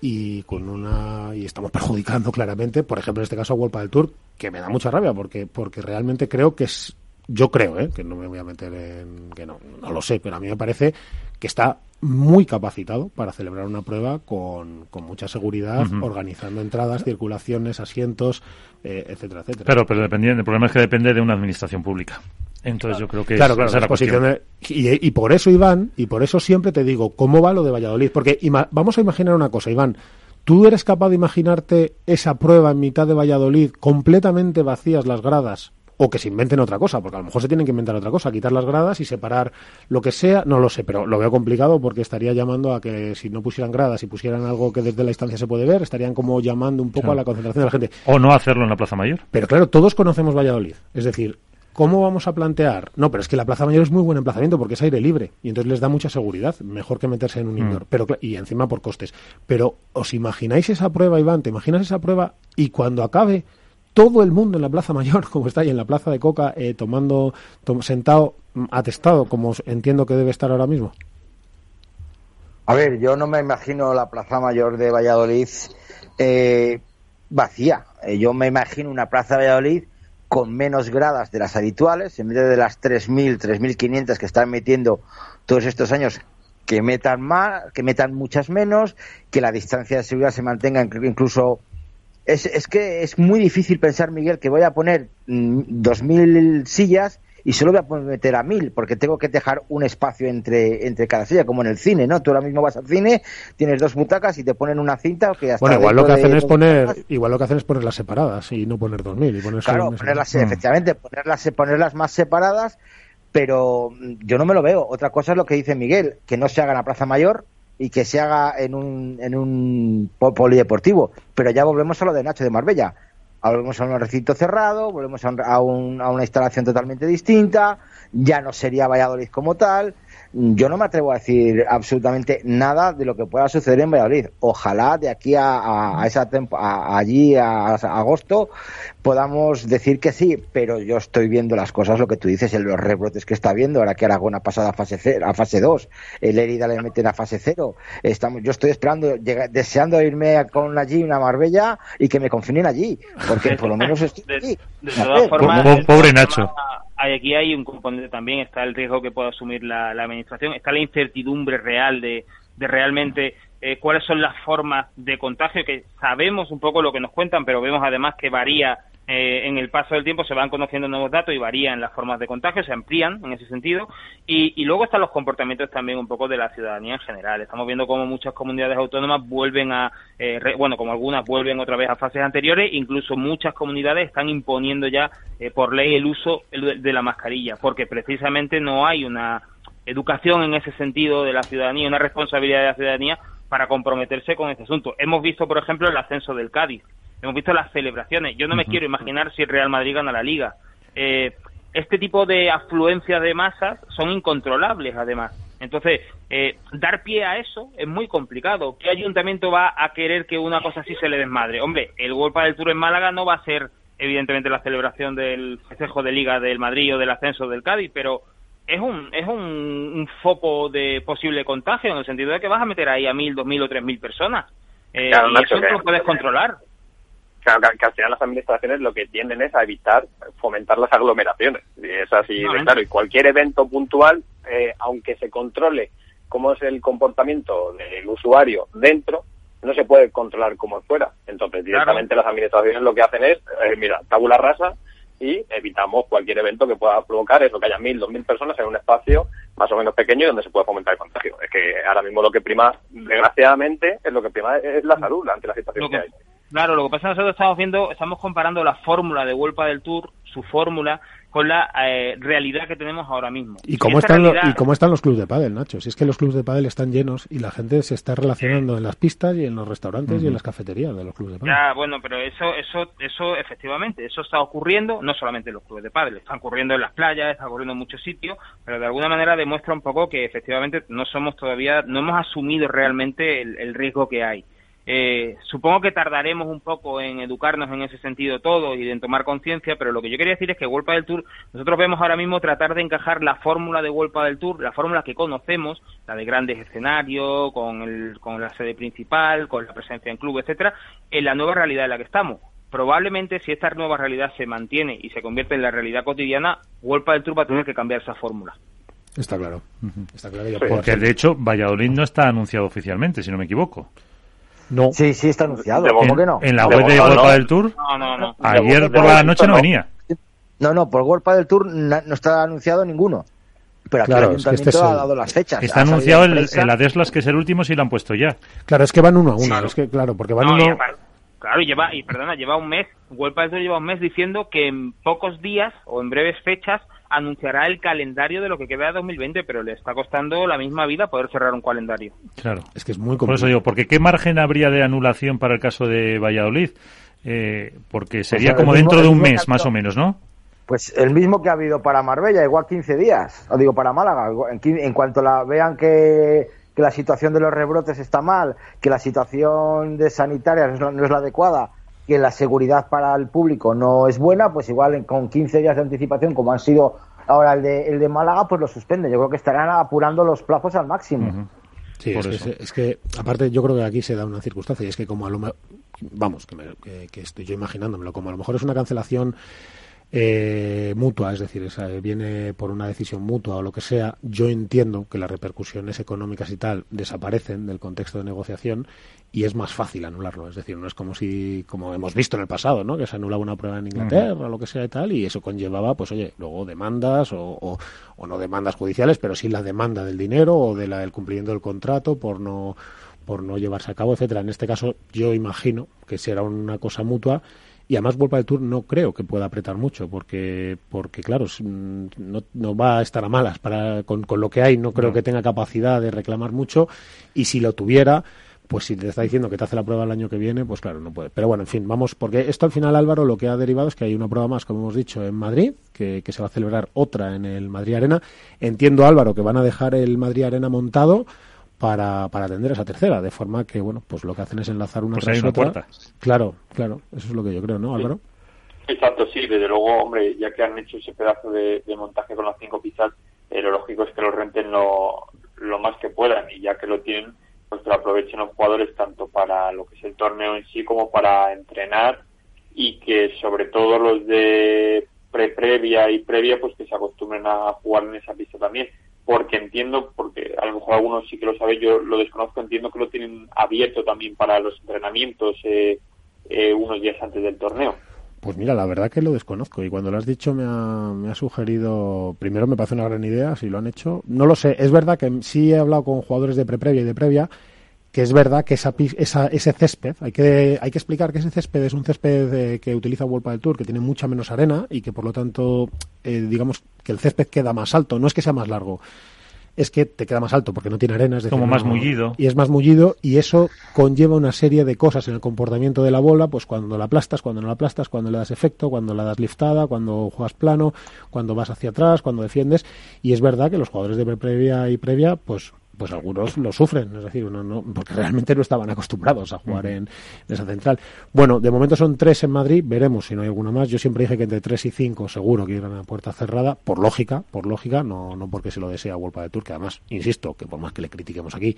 y con una y estamos perjudicando claramente, por ejemplo en este caso a World del Tour, que me da mucha rabia porque porque realmente creo que es yo creo, ¿eh? que no me voy a meter en que no, no lo sé, pero a mí me parece que está muy capacitado para celebrar una prueba con, con mucha seguridad, organizando entradas, circulaciones, asientos, eh, etcétera, etcétera. Claro, pero dependiendo, el problema es que depende de una administración pública. Entonces yo creo que claro, claro, la posición y, y, por eso, Iván, y por eso siempre te digo, ¿cómo va lo de Valladolid? Porque vamos a imaginar una cosa, Iván. ¿Tú eres capaz de imaginarte esa prueba en mitad de Valladolid, completamente vacías las gradas, o que se inventen otra cosa, porque a lo mejor se tienen que inventar otra cosa, quitar las gradas y separar lo que sea, no lo sé, pero lo veo complicado porque estaría llamando a que si no pusieran gradas y pusieran algo que desde la instancia se puede ver, estarían como llamando un poco a la concentración de la gente. O no hacerlo en la Plaza Mayor. Pero claro, todos conocemos Valladolid, es decir, ¿Cómo vamos a plantear? No, pero es que la Plaza Mayor es muy buen emplazamiento porque es aire libre y entonces les da mucha seguridad, mejor que meterse en un mm. indoor, pero y encima por costes. Pero ¿os imagináis esa prueba, Iván? ¿Te imaginas esa prueba y cuando acabe todo el mundo en la Plaza Mayor, como está ahí en la Plaza de Coca, eh, tomando, sentado, mm, atestado, como entiendo que debe estar ahora mismo? A ver, yo no me imagino la Plaza Mayor de Valladolid eh, vacía. Eh, yo me imagino una Plaza de Valladolid con menos gradas de las habituales, en vez de las 3.000, 3.500 que están metiendo todos estos años, que metan más, que metan muchas menos, que la distancia de seguridad se mantenga incluso es, es que es muy difícil pensar, Miguel, que voy a poner mm, dos mil sillas y solo voy a meter a mil, porque tengo que dejar un espacio entre, entre cada silla, como en el cine, ¿no? Tú ahora mismo vas al cine, tienes dos butacas y te ponen una cinta que Bueno, igual lo que hacen es poner, igual lo que hacen es ponerlas separadas y no poner dos mil. Y poner claro, ponerlas, efectivamente, ponerlas, ponerlas más separadas, pero yo no me lo veo. Otra cosa es lo que dice Miguel, que no se haga en la Plaza Mayor, y que se haga en un, en un polideportivo. Pero ya volvemos a lo de Nacho de Marbella. Volvemos a un recinto cerrado, volvemos a, un, a una instalación totalmente distinta, ya no sería Valladolid como tal yo no me atrevo a decir absolutamente nada de lo que pueda suceder en Valladolid. Ojalá de aquí a, a, esa a, allí a, agosto podamos decir que sí, pero yo estoy viendo las cosas, lo que tú dices, en los rebrotes que está viendo, ahora que Aragón ha pasado a fase cero, a fase 2, el Herida le meten a fase 0. Estamos, yo estoy esperando, deseando irme con allí una Marbella y que me confinen allí, porque por lo menos estoy De, todas formas, pobre Nacho aquí hay un componente también, está el riesgo que puede asumir la, administración, está la incertidumbre real de, de realmente eh, cuáles son las formas de contagio, que sabemos un poco lo que nos cuentan, pero vemos además que varía eh, en el paso del tiempo se van conociendo nuevos datos y varían las formas de contagio, se amplían en ese sentido. Y, luego están los comportamientos también un poco de la ciudadanía en general. Estamos viendo cómo muchas comunidades autónomas vuelven a, eh, bueno, como algunas vuelven otra vez a fases anteriores, incluso muchas comunidades están imponiendo ya eh, por ley el uso de la mascarilla, porque precisamente no hay una educación en ese sentido de la ciudadanía, una responsabilidad de la ciudadanía para comprometerse con este asunto. Hemos visto, por ejemplo, el ascenso del Cádiz hemos visto las celebraciones. Yo no me quiero imaginar si el Real Madrid gana la liga. Eh, este tipo de afluencias de masas son incontrolables, además. Entonces, eh, dar pie a eso es muy complicado. ¿Qué ayuntamiento va a querer que una cosa así se le desmadre? Hombre, el Golpa del Tour en Málaga no va a ser, evidentemente, la celebración del festejo de Liga del Madrid o del ascenso del Cádiz, pero es un, es un, foco de posible contagio en el sentido de que vas a meter ahí a mil, dos mil o tres mil personas. Eh, y eso no lo puedes controlar. Claro, que, al final las administraciones lo que tienden es a evitar fomentar las aglomeraciones. Y es así de claro. Y cualquier evento puntual, eh, aunque se controle cómo es el comportamiento del usuario dentro, no se puede controlar como fuera. Entonces, directamente las administraciones lo que hacen es, eh, mira, tabula rasa y evitamos cualquier evento que pueda provocar eso, que haya mil, dos mil personas en un espacio más o menos pequeño y donde se pueda fomentar el contagio. Es que ahora mismo lo que prima, desgraciadamente, es lo que prima es la salud ante la situación que hay. Claro, lo que pasa es que nosotros estamos viendo, estamos comparando la fórmula de Vuelta del Tour, su fórmula, con la eh, realidad que tenemos ahora mismo. ¿Y cómo, están ¿Y cómo están los clubes de pádel, Nacho? Si es que los clubes de pádel están llenos y la gente se está relacionando en las pistas y en los restaurantes y en las cafeterías de los clubes de pádel. Ya, bueno, pero eso, eso, eso, efectivamente, eso está ocurriendo, no solamente en los clubes de pádel, está ocurriendo en las playas, está ocurriendo en muchos sitios, pero de alguna manera demuestra un poco que efectivamente no somos todavía, no hemos asumido realmente el riesgo que hay. Eh, supongo que tardaremos un poco en educarnos en ese sentido todo y en tomar conciencia, pero lo que yo quería decir es que World del Tour, nosotros vemos ahora mismo tratar de encajar la fórmula de World del Tour, la fórmula que conocemos, la de grandes escenarios, con, el, con la sede principal, con la presencia en club, etcétera, en la nueva realidad en la que estamos probablemente si esta nueva realidad se mantiene y se convierte en la realidad cotidiana, World del Tour va a tener que cambiar esa fórmula. Está claro. Está claro Porque de hecho Valladolid no está anunciado oficialmente, si no me equivoco. No. Sí, sí está anunciado. ¿Cómo que no? En la web de World del Tour. No, no, no. Ayer por la noche no venía. No, no, por World del Tour no está anunciado ninguno. Pero aquí Claro, el es que ayuntamiento este es ha dado las fechas. Está anunciado en el, el Adeslas, que es el último, si lo han puesto ya. Claro, es que van uno a uno. Es que, claro, porque van No, uno. y aparte- claro, lleva, y perdona, lleva un mes, World del Tour lleva un mes diciendo que en pocos días o en breves fechas anunciará el calendario de lo que queda de 2020, pero le está costando la misma vida poder cerrar un calendario. Claro. Es que es muy Por eso digo, porque ¿qué margen habría de anulación para el caso de Valladolid? Eh, porque sería el como mismo- dentro de un mes, más o menos, ¿no? Pues el mismo que ha habido para Marbella, igual 15 días. O digo, para Málaga. En, cuanto la vean que, que la situación de los rebrotes está mal, que la situación de sanitaria no es la, no es la adecuada, que la seguridad para el público no es buena, pues igual con 15 días de anticipación, como han sido ahora el de, el de Málaga, pues lo suspenden. Yo creo que estarán apurando los plazos al máximo. Sí, es que, es que, aparte yo creo que aquí se da una circunstancia y es que como a lo vamos, que, me- que- que estoy yo imaginándomelo, como a lo mejor es una cancelación eh, mutua, es decir, esa, viene por una decisión mutua o lo que sea, yo entiendo que las repercusiones económicas y tal desaparecen del contexto de negociación y es más fácil anularlo, es decir, no es como si, como hemos visto en el pasado, ¿no? que se anulaba una prueba en Inglaterra o lo que sea y tal, y eso conllevaba, pues oye, luego demandas o, o- o no demandas judiciales, pero sí la demanda del dinero o de la, del cumplimiento del contrato por no por no llevarse a cabo, etcétera. En este caso, yo imagino que será una cosa mutua y además Vuelta del Tour no creo que pueda apretar mucho porque porque claro mm, no, no va a estar a malas para con, con lo que hay no creo No. que tenga capacidad de reclamar mucho y si lo tuviera pues si te está diciendo que te hace la prueba el año que viene, pues claro, no puede. Pero bueno, en fin, vamos, porque esto al final, Álvaro, lo que ha derivado es que hay una prueba más, como hemos dicho, en Madrid, que, que se va a celebrar otra en el Madrid Arena. Entiendo, Álvaro, que van a dejar el Madrid Arena montado para, para atender esa tercera, de forma que, bueno, pues lo que hacen es enlazar una Pues hay tras una otra. puerta. Claro, claro, eso es lo que yo creo, ¿no, Álvaro? Exacto, sí, desde luego, hombre, ya que han hecho ese pedazo de, de montaje con las cinco pistas, eh, lo lógico es que lo renten lo, lo más que puedan y ya que lo tienen, pues que lo aprovechen los jugadores tanto para lo que es el torneo en sí como para entrenar y que sobre todo los de pre-previa y previa, pues que se acostumbren a jugar en esa pista también. Porque entiendo, porque a lo mejor algunos sí que lo saben, yo lo desconozco, entiendo que lo tienen abierto también para los entrenamientos eh, eh, unos días antes del torneo. Pues mira, la verdad que lo desconozco. Y cuando lo has dicho me ha, me ha sugerido, primero me parece una gran idea, si lo han hecho, no lo sé, es verdad que sí he hablado con jugadores de pre-previa y de previa, que es verdad que esa, esa, ese césped, hay que, hay que explicar que ese césped es un césped eh, que utiliza World del Tour, que tiene mucha menos arena y que por lo tanto, eh, digamos que el césped queda más alto, no es que sea más largo, es que te queda más alto porque no tiene arena. Es decir, Como más no- mullido. Y es más mullido y eso conlleva una serie de cosas en el comportamiento de la bola, pues cuando la aplastas, cuando no la aplastas, cuando le das efecto, cuando la das liftada, cuando juegas plano, cuando vas hacia atrás, cuando defiendes. Y es verdad que los jugadores de previa y previa, pues pues algunos lo sufren, es decir, uno no, porque realmente no estaban acostumbrados a jugar en, en esa central. Bueno, de momento son tres en Madrid, veremos si no hay alguna más. Yo siempre dije que entre tres y cinco seguro que irán a puerta cerrada, por lógica, por lógica, no, no porque se lo desea Wolpa de Tour, que además, insisto, que por más que le critiquemos aquí,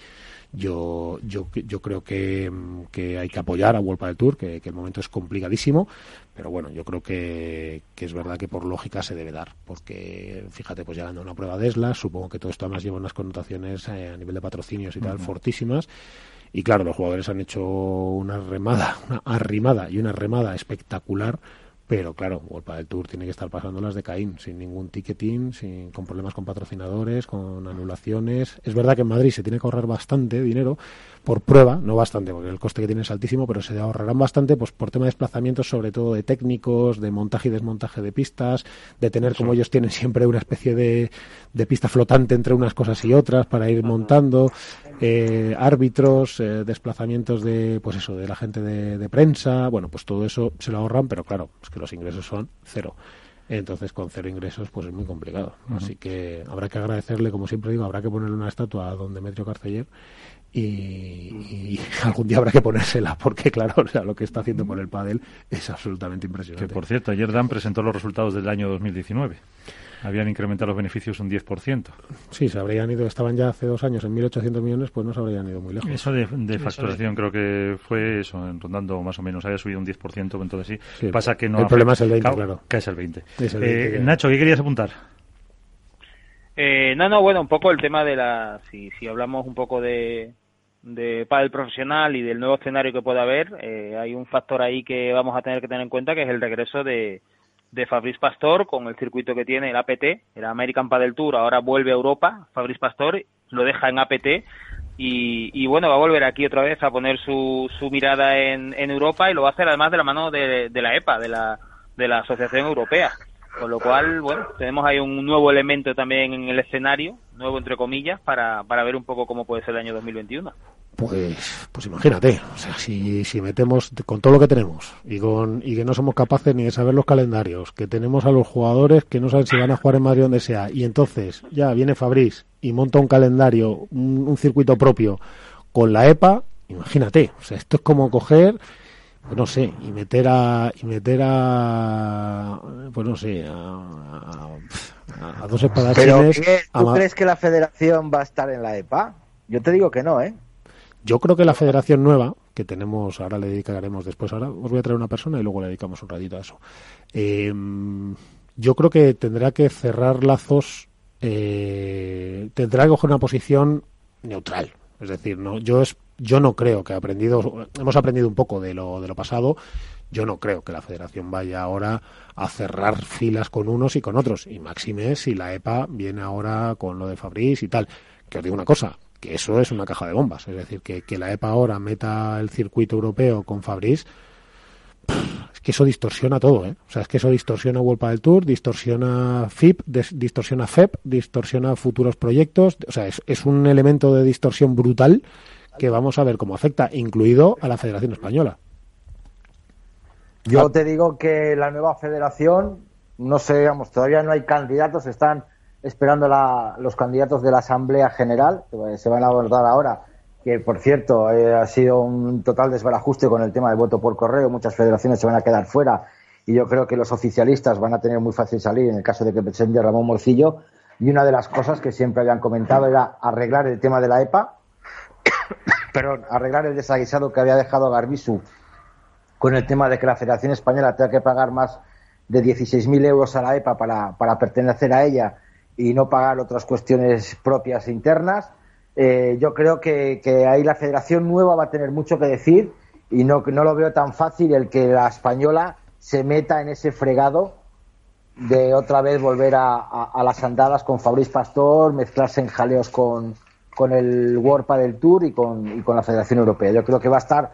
yo, yo, yo creo que, que hay que apoyar a Wolpa de Tour, que, que el momento es complicadísimo, pero bueno, yo creo que, que es verdad que por lógica se debe dar, porque fíjate, pues llegando a una prueba de ESLA, supongo que todo esto además lleva unas connotaciones eh, a nivel de patrocinios y tal fortísimas. Y claro, los jugadores han hecho una remada, una arrimada y una remada espectacular, pero claro, World del Tour tiene que estar pasando las de Caín, sin ningún ticketing, sin, con problemas con patrocinadores, con anulaciones. Es verdad que en Madrid se tiene que ahorrar bastante dinero por prueba, no bastante, porque el coste que tiene es altísimo, pero se ahorrarán bastante pues por tema de desplazamientos, sobre todo de técnicos, de montaje y desmontaje de pistas, de tener como ellos tienen siempre una especie de, de pista flotante entre unas cosas y otras para ir montando, eh, árbitros, eh, desplazamientos de, pues eso, de la gente de, de prensa, bueno, pues todo eso se lo ahorran, pero claro, es que los ingresos son cero. Entonces, con cero ingresos, pues es muy complicado. Así que habrá que agradecerle, como siempre digo, habrá que ponerle una estatua a don Demetrio Carceller y, y algún día habrá que ponérsela, porque claro, o sea, lo que está haciendo por el pádel es absolutamente Que impresionante. por cierto, ayer Dan presentó los resultados del año 2019. Habían incrementado los beneficios un 10%. Sí, se habrían ido, estaban ya hace dos años en 1.800 millones, pues no se habrían ido muy lejos. Eso de, facturación creo que fue eso, rondando más o menos, había subido un 10%, entonces sí. Pasa que no... El problema es el 20, claro. Que es el 20. Eh, Nacho, ¿qué querías apuntar? Eh, no, no, bueno, un poco el tema de la... Si, si hablamos un poco de, de pádel profesional y del nuevo escenario que pueda haber, eh, hay un factor ahí que vamos a tener que tener en cuenta que es el regreso de, de Fabrice Pastor con el circuito que tiene el APT, el American Padel Tour, ahora vuelve a Europa, Fabrice Pastor lo deja en APT y, y, bueno, va a volver aquí otra vez a poner su, su mirada en, en Europa y lo va a hacer además de la mano de, de la EPA, de la, de la Asociación Europea. Con lo cual, bueno, tenemos ahí un nuevo elemento también en el escenario, nuevo entre comillas, para, para ver un poco cómo puede ser el año 2021. Pues, pues imagínate, o sea, si, si metemos con todo lo que tenemos y con y que no somos capaces ni de saber los calendarios, que tenemos a los jugadores que no saben si van a jugar en Madrid donde sea, y entonces ya viene Fabriz y monta un calendario, un, circuito propio con la EPA, imagínate, o sea, esto es como coger pues no sé, y meter a y meter a pues no sé, a, a, dos espadachines. Pero ¿tú crees que la federación va a estar en la EPA? Yo te digo que no, ¿eh? Yo creo que la federación nueva, que tenemos, ahora le dedicaremos después, ahora os voy a traer una persona y luego le dedicamos un ratito a eso. Eh, yo creo que tendrá que cerrar lazos, eh, tendrá que coger una posición neutral. Es decir, no, yo, es, yo no creo que aprendido, hemos aprendido un poco de lo, de lo pasado. Yo no creo que la federación vaya ahora a cerrar filas con unos y con otros. Y máxime si la EPA viene ahora con lo de Fabriz y tal. Que os digo una cosa, que eso es una caja de bombas. Es decir, que, que la EPA ahora meta el circuito europeo con Fabriz, es que eso distorsiona todo, ¿eh? O sea, es que eso distorsiona World del Tour, distorsiona FIP, distorsiona FEP, distorsiona futuros proyectos. O sea, es, es un elemento de distorsión brutal que vamos a ver cómo afecta, incluido a la Federación Española. Yo te digo que la nueva federación, no sé, digamos, todavía no hay candidatos, están esperando la, los candidatos de la Asamblea General, que se van a abordar ahora, que por cierto eh, ha sido un total desbarajuste con el tema del voto por correo, muchas federaciones se van a quedar fuera y yo creo que los oficialistas van a tener muy fácil salir en el caso de que presente Ramón Morcillo. Y una de las cosas que siempre habían comentado era arreglar el tema de la EPA, perdón, arreglar el desaguisado que había dejado Garbisu con el tema de que la Federación Española tenga que pagar más de 16.000 euros a la EPA para, para pertenecer a ella y no pagar otras cuestiones propias e internas. Eh, yo creo que, ahí la federación nueva va a tener mucho que decir y no, no lo veo tan fácil el que la española se meta en ese fregado de otra vez volver a, las andadas con Fabriz Pastor, mezclarse en jaleos con, con el World del Tour y con, y con la Federación Europea. Yo creo que va a estar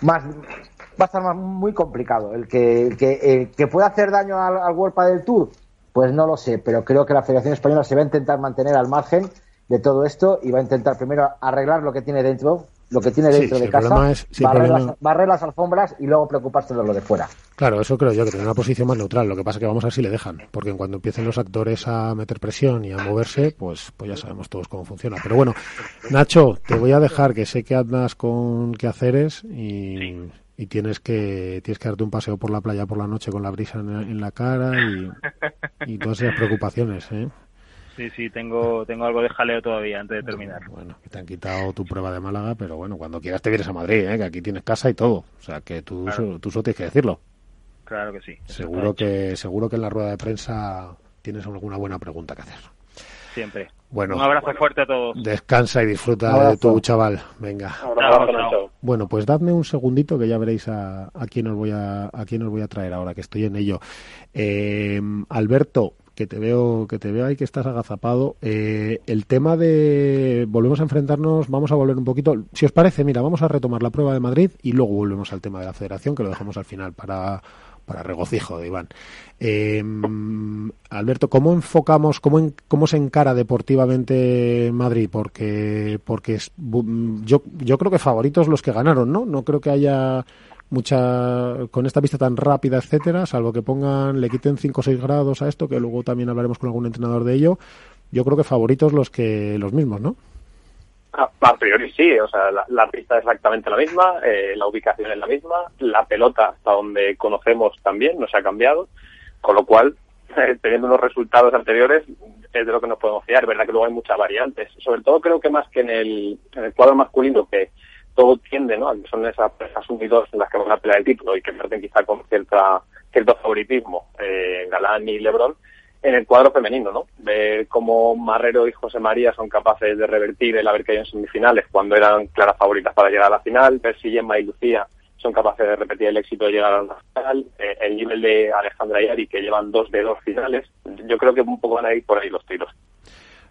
más va a estar más, muy complicado. El que, que, que pueda hacer daño al, al del Tour, pues no lo sé, pero creo que la Federación Española se va a intentar mantener al margen de todo esto y va a intentar primero arreglar lo que tiene dentro, lo que tiene dentro de casa, es, barrer, las, alfombras y luego preocuparse de lo de fuera. Claro, eso creo yo, que tiene una posición más neutral. Lo que pasa es que vamos a ver si le dejan, porque en cuando empiecen los actores a meter presión y a moverse, pues, pues ya sabemos todos cómo funciona. Pero bueno, Nacho, te voy a dejar, que sé que andas con quehaceres y, y tienes que tienes que darte un paseo por la playa por la noche con la brisa en, la cara y, todas esas preocupaciones, ¿eh? Sí, sí, tengo, tengo algo de jaleo todavía antes de terminar. Bueno, que te han quitado tu prueba de Málaga, pero bueno, cuando quieras te vienes a Madrid, ¿eh? que aquí tienes casa y todo. O sea, que tú, tú solo tienes que decirlo. Claro que sí. Seguro que, seguro que en la rueda de prensa tienes alguna buena pregunta que hacer. Siempre. Bueno, un abrazo fuerte a todos. Descansa y disfruta de tu chaval. Venga. Bueno, pues dadme un segundito que ya veréis a, a quién os voy a, a quién os voy a traer ahora que estoy en ello. Eh, Alberto, que te veo que te veo ahí que estás agazapado. Eh, el tema de volvemos a enfrentarnos, vamos a volver un poquito. Si os parece, mira, vamos a retomar la prueba de Madrid y luego volvemos al tema de la Federación que lo dejamos al final para para regocijo de Iván. Eh, Alberto, ¿cómo enfocamos, cómo, cómo se encara deportivamente Madrid? Porque, porque yo, yo creo que favoritos los que ganaron, ¿no? No creo que haya mucha con esta pista tan rápida, etcétera, salvo que pongan, le quiten 5 o 6 grados a esto, que luego también hablaremos con algún entrenador de ello. Yo creo que favoritos los que los mismos, ¿no? A, priori sí, o sea, la, pista es exactamente la misma, eh, la ubicación es la misma, la pelota hasta donde conocemos también no se ha cambiado, con lo cual teniendo unos resultados anteriores, es de lo que nos podemos fiar. Es verdad que luego hay muchas variantes. Sobre todo creo que más que en el, en el cuadro masculino, que todo tiende, ¿no? Son esas parejas unidos en las que van a pelear el título y que parten quizá con cierta, cierto favoritismo, eh, Galán y Lebron, en el cuadro femenino, ¿no? Ver cómo Marrero y José María son capaces de revertir el haber caído en semifinales cuando eran claras favoritas para llegar a la final, ver si Gemma y Lucía son capaces de repetir el éxito de llegar a la final, eh, el nivel de Alejandra y Ari, que llevan dos de dos finales, yo creo que un poco van a ir por ahí los tiros.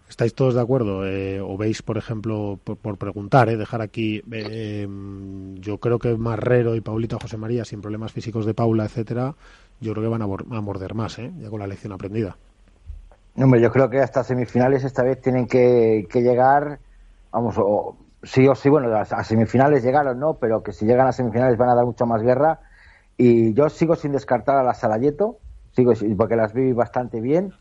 ¿Estáis todos de acuerdo? Eh, ¿O veis, por ejemplo, por, preguntar, eh, dejar aquí, eh, yo creo que Marrero y Paulita José María, sin problemas físicos de Paula, etcétera, yo creo que van a, a morder más, ¿eh? ya con la lección aprendida. Hombre, yo creo que hasta semifinales esta vez tienen que, llegar, vamos, o, sí o sí, bueno, a, semifinales llegaron, ¿no? Pero que si llegan a semifinales van a dar mucha más guerra. Y yo sigo sin descartar a la Salayeto, sigo porque las vi bastante bien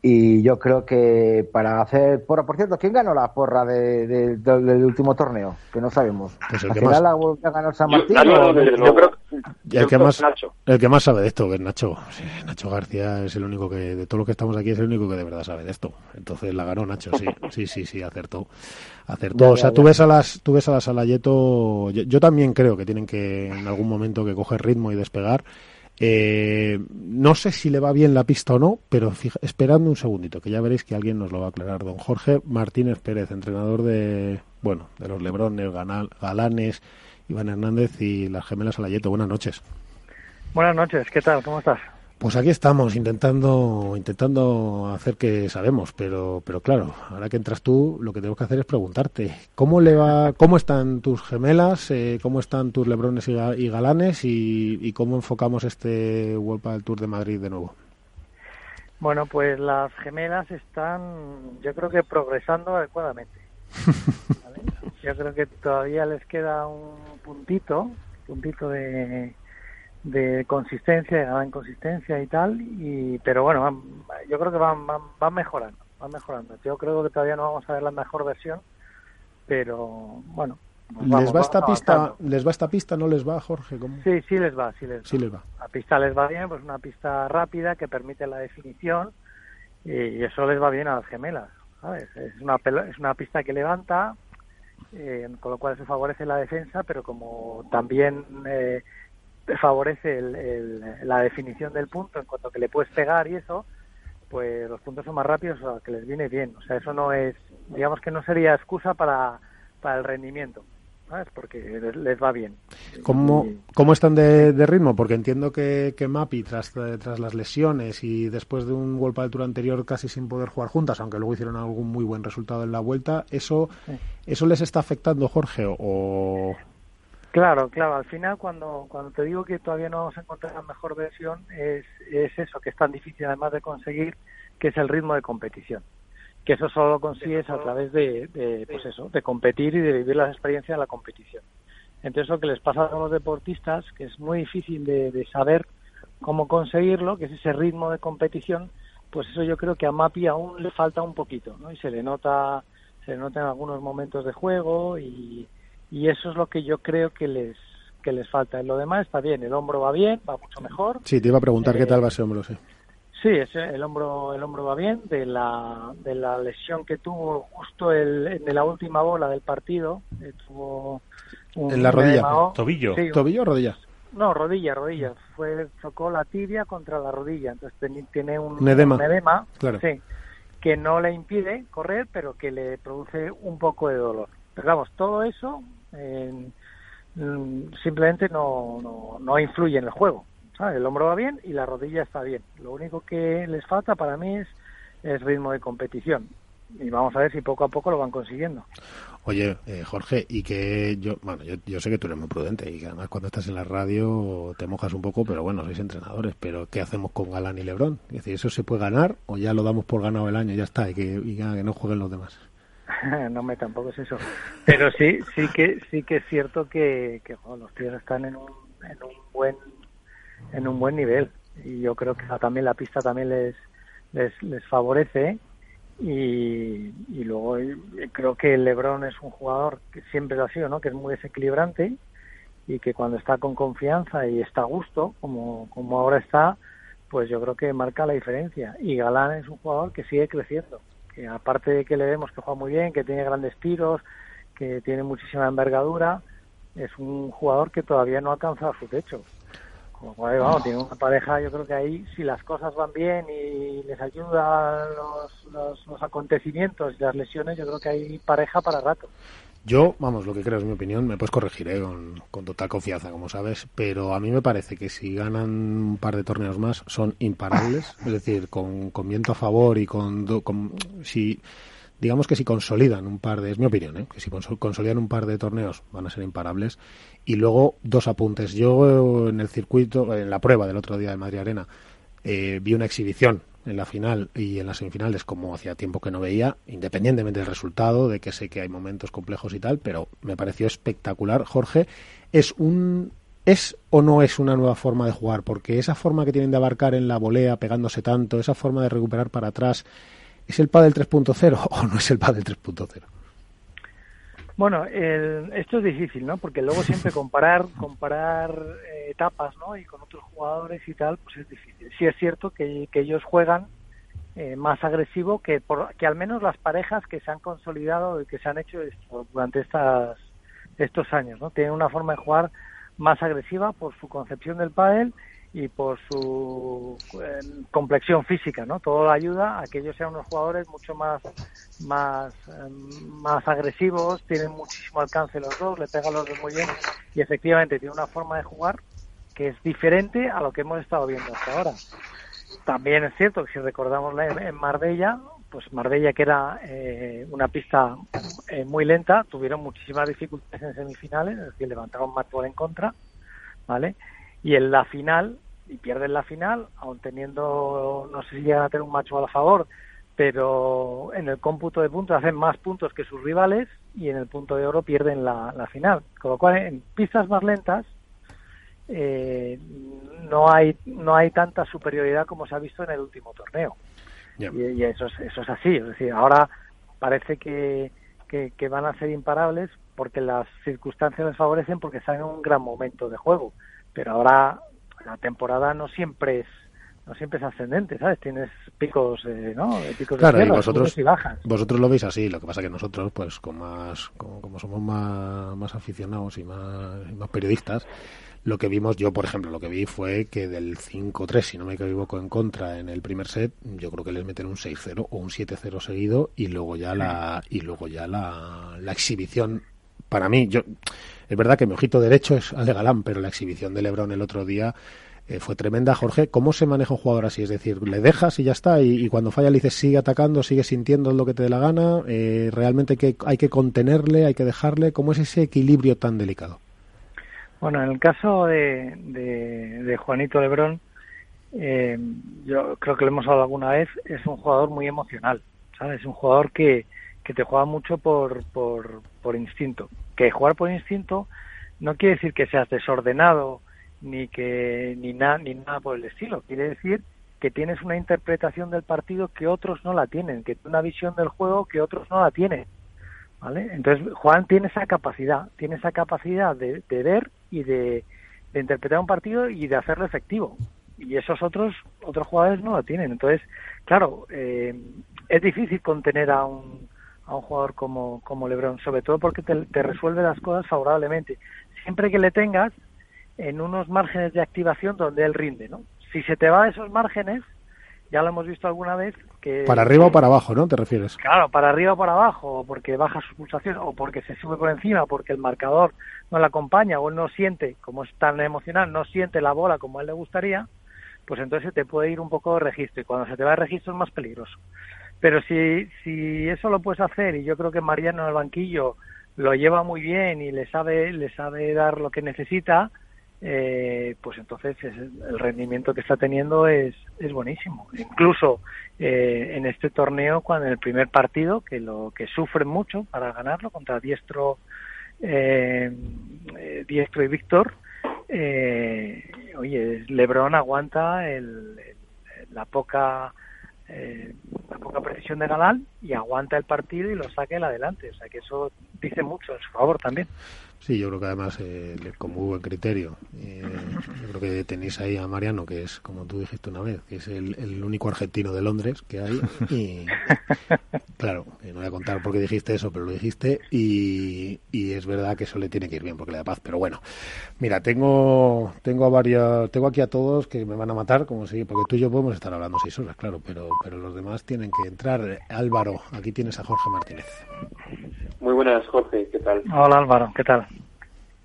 y yo creo que para hacer porra, por cierto, ¿quién ganó la porra del último torneo? Que no sabemos. Pues el que más... la a ganar San Martín. El, que más, el que más sabe de esto, que es Nacho. Nacho García es el único que, de todos los que estamos aquí, es el único que de verdad sabe de esto. Entonces la ganó Nacho, sí, sí, sí, sí, acertó. Acertó. o sea, tú ves a las, tú ves a las Alayeto, yo, yo también creo que tienen que en algún momento que coger ritmo y despegar. Eh, no sé si le va bien la pista o no, pero esperando un segundito, que ya veréis que alguien nos lo va a aclarar. Don Jorge Martínez Pérez, entrenador de, bueno, de los Lebrones, Galanes, Iván Hernández y las gemelas Alayeto. Buenas noches. Buenas noches, ¿qué tal? ¿Cómo estás? Pues aquí estamos intentando intentando hacer que sabemos, pero pero claro, ahora que entras tú, lo que tenemos que hacer es preguntarte cómo le va, cómo están tus gemelas, eh, cómo están tus lebrones y, galanes y, cómo enfocamos este World del Tour de Madrid de nuevo. Bueno, pues las gemelas están, yo creo que progresando adecuadamente. Yo creo que todavía les queda un puntito, puntito de de consistencia, de consistencia y tal, y pero bueno, yo creo que van, van, mejorando, van mejorando. Yo creo que todavía no vamos a ver la mejor versión, pero bueno. ¿Les va esta pista? ¿Les va esta pista? ¿No les va, Jorge? Sí, sí les va, sí les va. les va. La pista les va bien, pues una pista rápida que permite la definición y eso les va bien a las gemelas, ¿sabes? Es una, es una pista que levanta, eh, con lo cual se favorece la defensa, pero como también eh, favorece la definición del punto en cuanto que le puedes pegar y eso, pues los puntos son más rápidos, o sea, que les viene bien. O sea, eso no es, digamos que no sería excusa para, para el rendimiento. ¿Sabes? Porque les, va bien. ¿Cómo, ¿Cómo están de, ritmo? Porque entiendo que, que Mapi, tras, tras las lesiones y después de un golpe de altura anterior casi sin poder jugar juntas, aunque luego hicieron algún muy buen resultado en la vuelta, ¿eso, ¿eso les está afectando, Jorge? O, Claro, claro. Al final, cuando, cuando te digo que todavía no vamos a encontrar la mejor versión, es, es eso, que es tan difícil además de conseguir, que es el ritmo de competición. Que eso solo lo consigues a través de, de, pues eso, de competir y de vivir las experiencias de la competición. Entonces, lo que les pasa a los deportistas, que es muy difícil de, de saber cómo conseguirlo, que es ese ritmo de competición, pues eso yo creo que a Mapi aún le falta un poquito, ¿no? Y se le nota, se le nota en algunos momentos de juego y, y eso es lo que yo creo que les que les falta. En lo demás está bien, el hombro va bien, va mucho mejor. Sí, te iba a preguntar qué tal va ese hombro, sí. Sí, ese, el hombro el hombro va bien de la de la lesión que tuvo justo el, en la última bola del partido, eh, tuvo en la rodilla, tobillo, tobillo o rodilla. No, rodilla, rodilla. Fue chocó la tibia contra la rodilla, entonces tiene un, edema, claro. sí, que no le impide correr, pero que le produce un poco de dolor. Pero vamos, todo eso Mm, simplemente no, no, no influye en el juego. El hombro va bien y la rodilla está bien. Lo único que les falta para mí es, es ritmo de competición. Y vamos a ver si poco a poco lo van consiguiendo. Oye, eh, Jorge, y que yo, bueno, yo, yo, sé que tú eres muy prudente y que además cuando estás en la radio te mojas un poco, pero bueno, sois entrenadores, pero ¿qué hacemos con Galán y Lebrón? Es decir, ¿eso se puede ganar o ya lo damos por ganado el año y ya está, y que, y que no jueguen los demás? no me tampoco es eso pero sí sí que sí que es cierto que, que los tíos están en un, en un buen en un buen nivel y yo creo que también la pista también les les, favorece y, y luego creo que LeBron es un jugador que siempre lo ha sido no que es muy desequilibrante y que cuando está con confianza y está a gusto como como ahora está pues yo creo que marca la diferencia. Y Galán es un jugador que sigue creciendo, que aparte de que le vemos que juega muy bien, que tiene grandes tiros, que tiene muchísima envergadura, es un jugador que todavía no ha alcanzado su techo. Como vamos, tiene una pareja, yo creo que ahí, si las cosas van bien y les ayudan los, los acontecimientos y las lesiones, yo creo que hay pareja para rato. Yo, vamos, lo que creo es mi opinión, me puedes corregir ¿eh? con, total confianza, como sabes, pero a mí me parece que si ganan un par de torneos más son imparables, es decir, con, viento a favor y con, si digamos que si consolidan un par de, es mi opinión, ¿eh? que si consolidan un par de torneos van a ser imparables. Y luego dos apuntes. Yo en el circuito, en la prueba del otro día de Madrid Arena, eh, vi una exhibición en la final y en las semifinales como hacía tiempo que no veía, independientemente del resultado, de que sé que hay momentos complejos y tal, pero me pareció espectacular. Jorge, ¿es un ¿Es o no es una nueva forma de jugar? Porque esa forma que tienen de abarcar en la volea, pegándose tanto, esa forma de recuperar para atrás, ¿es el pádel 3.0 o no es el pádel 3.0? Bueno, esto es difícil, ¿no? Porque luego siempre comparar comparar eh, etapas, ¿no? Y con otros jugadores y tal, pues es difícil. Sí es cierto que, ellos juegan eh, más agresivo que por, que al menos las parejas que se han consolidado y que se han hecho durante estas estos años, ¿no? Tienen una forma de jugar más agresiva por su concepción del pádel y por su eh, complexión física, ¿no? Todo ayuda a que ellos sean unos jugadores mucho más más em, más agresivos, tienen muchísimo alcance los dos, le pegan los dos muy bien y efectivamente tiene una forma de jugar que es diferente a lo que hemos estado viendo hasta ahora. También es cierto que si recordamos en Marbella, pues Marbella que era eh, una pista eh, muy lenta, tuvieron muchísimas dificultades en semifinales, es decir, levantaron más en contra, ¿vale? Y en la final, y pierden la final, aún teniendo, no sé si llegan a tener un macho a favor, pero en el cómputo de puntos hacen más puntos que sus rivales y en el punto de oro pierden la, la final. Con lo cual, en pistas más lentas eh, no hay no hay tanta superioridad como se ha visto en el último torneo. Y, eso, es, eso es así. Es decir, ahora parece que, que, que, van a ser imparables porque las circunstancias les favorecen porque están en un gran momento de juego pero ahora la temporada no siempre es no siempre es ascendente, ¿sabes? Tienes picos, eh, ¿no? Picos claro, de y vosotros, y bajas. vosotros lo veis así, lo que pasa que nosotros, pues, con más, como, somos más, más aficionados y más, más periodistas, lo que vimos, yo por ejemplo, lo que vi fue que del 5-3, si no me equivoco, en contra en el primer set, yo creo que les meten un 6-0 o un 7-0 seguido y luego ya la y luego ya la, la exhibición para mí, yo es verdad que mi ojito derecho es Ale Galán, pero la exhibición de Lebron el otro día eh, fue tremenda. Jorge, ¿cómo se maneja un jugador así? Es decir, le dejas y ya está, y, cuando falla le dices sigue atacando, sigue sintiendo lo que te dé la gana, eh, realmente que, hay que contenerle, hay que dejarle. ¿Cómo es ese equilibrio tan delicado? Bueno, en el caso de, de, Juanito Lebrón, eh, yo creo que lo hemos hablado alguna vez, es un jugador muy emocional, ¿sabes? Es un jugador que, que te juega mucho por, por, instinto. Que jugar por instinto no quiere decir que seas desordenado ni que ni nada ni nada por el estilo. Quiere decir que tienes una interpretación del partido que otros no la tienen, que una visión del juego que otros no la tienen. ¿Vale? Entonces Juan tiene esa capacidad, tiene esa capacidad de, ver y de, interpretar un partido y de hacerlo efectivo. Y esos otros otros jugadores no la tienen. Entonces, claro, eh, es difícil contener a un a un jugador como, como Lebron, sobre todo porque te, te resuelve las cosas favorablemente. Siempre que le tengas en unos márgenes de activación donde él rinde, ¿no? Si se te va a esos márgenes, ya lo hemos visto alguna vez que... Para arriba o para abajo, ¿no? ¿Te refieres? Claro, para arriba o para abajo, o porque baja su pulsación, o porque se sube por encima, porque el marcador no le acompaña, o él no siente, como es tan emocional, no siente la bola como a él le gustaría, pues entonces se te puede ir un poco de registro, y cuando se te va de registro es más peligroso. Pero si, si eso lo puedes hacer, y yo creo que Mariano en el banquillo lo lleva muy bien y le sabe, le sabe dar lo que necesita, eh, pues entonces el rendimiento que está teniendo es, es buenísimo. Incluso eh, en este torneo, cuando en el primer partido, que lo que sufre mucho para ganarlo contra Diestro, eh, Diestro y Víctor, oye, Lebron aguanta el, la poca eh, la poca precisión de Galán y aguanta el partido y lo saque el adelante. O sea que eso dice mucho en su favor también. Sí, yo creo que además, eh, como buen criterio, eh, yo creo que tenéis ahí a Mariano, que es, como tú dijiste una vez, que es el, único argentino de Londres que hay. Y claro, no voy a contar por qué dijiste eso, pero lo dijiste. Y, y es verdad que eso le tiene que ir bien porque le da paz. Pero bueno, mira, tengo tengo a varios, tengo aquí a todos que me van a matar, como si, porque tú y yo podemos estar hablando seis horas, claro, pero, pero los demás tienen que entrar. Álvaro, aquí tienes a Jorge Martínez. Muy buenas, Jorge, ¿qué tal? Hola Álvaro, ¿qué tal?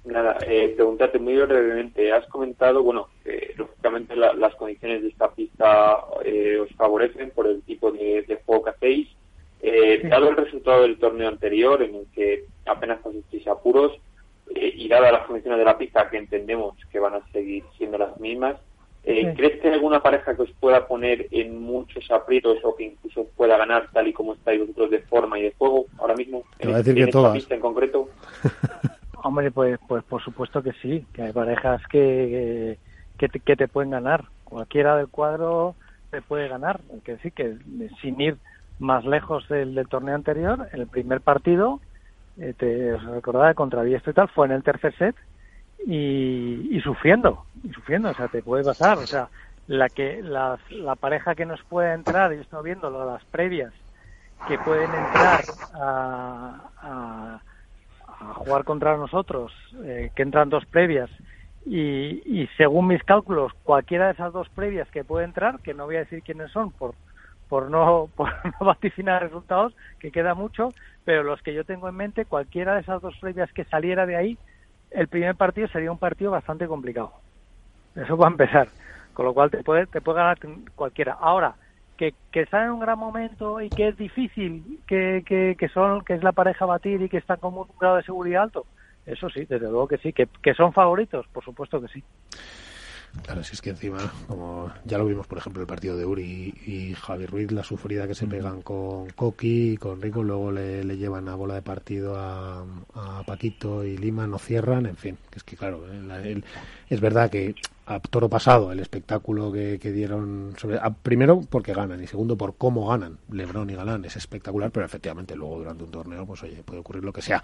Nada, eh, preguntarte muy brevemente. Has comentado, bueno, que lógicamente las condiciones de esta pista eh, os favorecen por el tipo de, juego que hacéis. Eh, Dado el resultado del torneo anterior, en el que apenas pasasteis apuros, eh, y dadas las condiciones de la pista, que entendemos que van a seguir siendo las mismas, eh, ¿crees que hay alguna pareja que os pueda poner en muchos aprietos o que incluso pueda ganar tal y como estáis vosotros de forma y de juego ahora mismo? Te voy a decir que todas. pista en concreto? Hombre, pues, pues por supuesto que sí, que hay parejas que, que, te, pueden ganar. Cualquiera del cuadro te puede ganar. que decir que sin ir más lejos del, torneo anterior, el primer partido, eh, te recordaba contra Diestro y tal, fue en el tercer set y, sufriendo, y sufriendo, o sea, te puede pasar, o sea, la que la, la pareja que nos puede entrar, y estoy viendo las previas, que pueden entrar a a jugar contra nosotros, eh, que entran dos previas, y, según mis cálculos, cualquiera de esas dos previas que puede entrar, que no voy a decir quiénes son por, por, no, por no vaticinar resultados, que queda mucho, pero los que yo tengo en mente, cualquiera de esas dos previas que saliera de ahí, el primer partido sería un partido bastante complicado. Eso va a empezar. Con lo cual te puede, te puede ganar cualquiera. Ahora, que, que está en un gran momento y que es difícil, que, que, son, que es la pareja batir y que están con un grado de seguridad alto. Eso sí, desde luego que sí. ¿Que, que son favoritos? Por supuesto que sí. Claro, si es que encima, como ya lo vimos, por ejemplo, el partido de Uri y, Javi Ruiz, la sufrida que se pegan con Coqui y con Rico, luego le, llevan a bola de partido a, Paquito y Lima, no cierran, en fin, que es que claro, es verdad que a toro pasado el espectáculo que, dieron sobre primero porque ganan y segundo por cómo ganan Lebrón y Galán es espectacular pero efectivamente luego durante un torneo pues oye puede ocurrir lo que sea.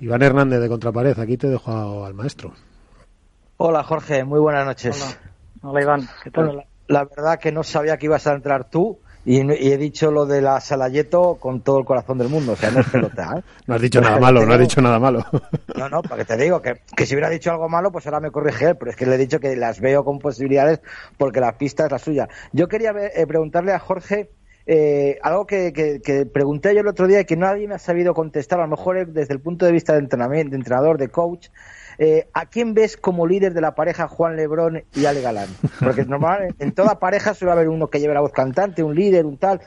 Iván Hernández de Contrapared aquí te dejo al maestro Hola Jorge, muy buenas noches. Hola, Iván, ¿qué tal? la verdad que no sabía que ibas a entrar tú y, he dicho lo de la Salayeto con todo el corazón del mundo, o sea, no es pelota. ¿eh? no has dicho nada malo, no has dicho nada malo. no, no, porque te digo que, que, si hubiera dicho algo malo, pues ahora me corrige él, pero es que le he dicho que las veo con posibilidades porque la pista es la suya. Yo quería eh, preguntarle a Jorge eh, algo que, que, pregunté yo el otro día y que nadie me ha sabido contestar, a lo mejor desde el punto de vista de entrenamiento, de entrenador, de coach, eh, ¿A quién ves como líder de la pareja Juan Lebrón y Ale Galán? Porque normalmente en toda pareja suele haber uno que lleve la voz cantante, un líder, un tal.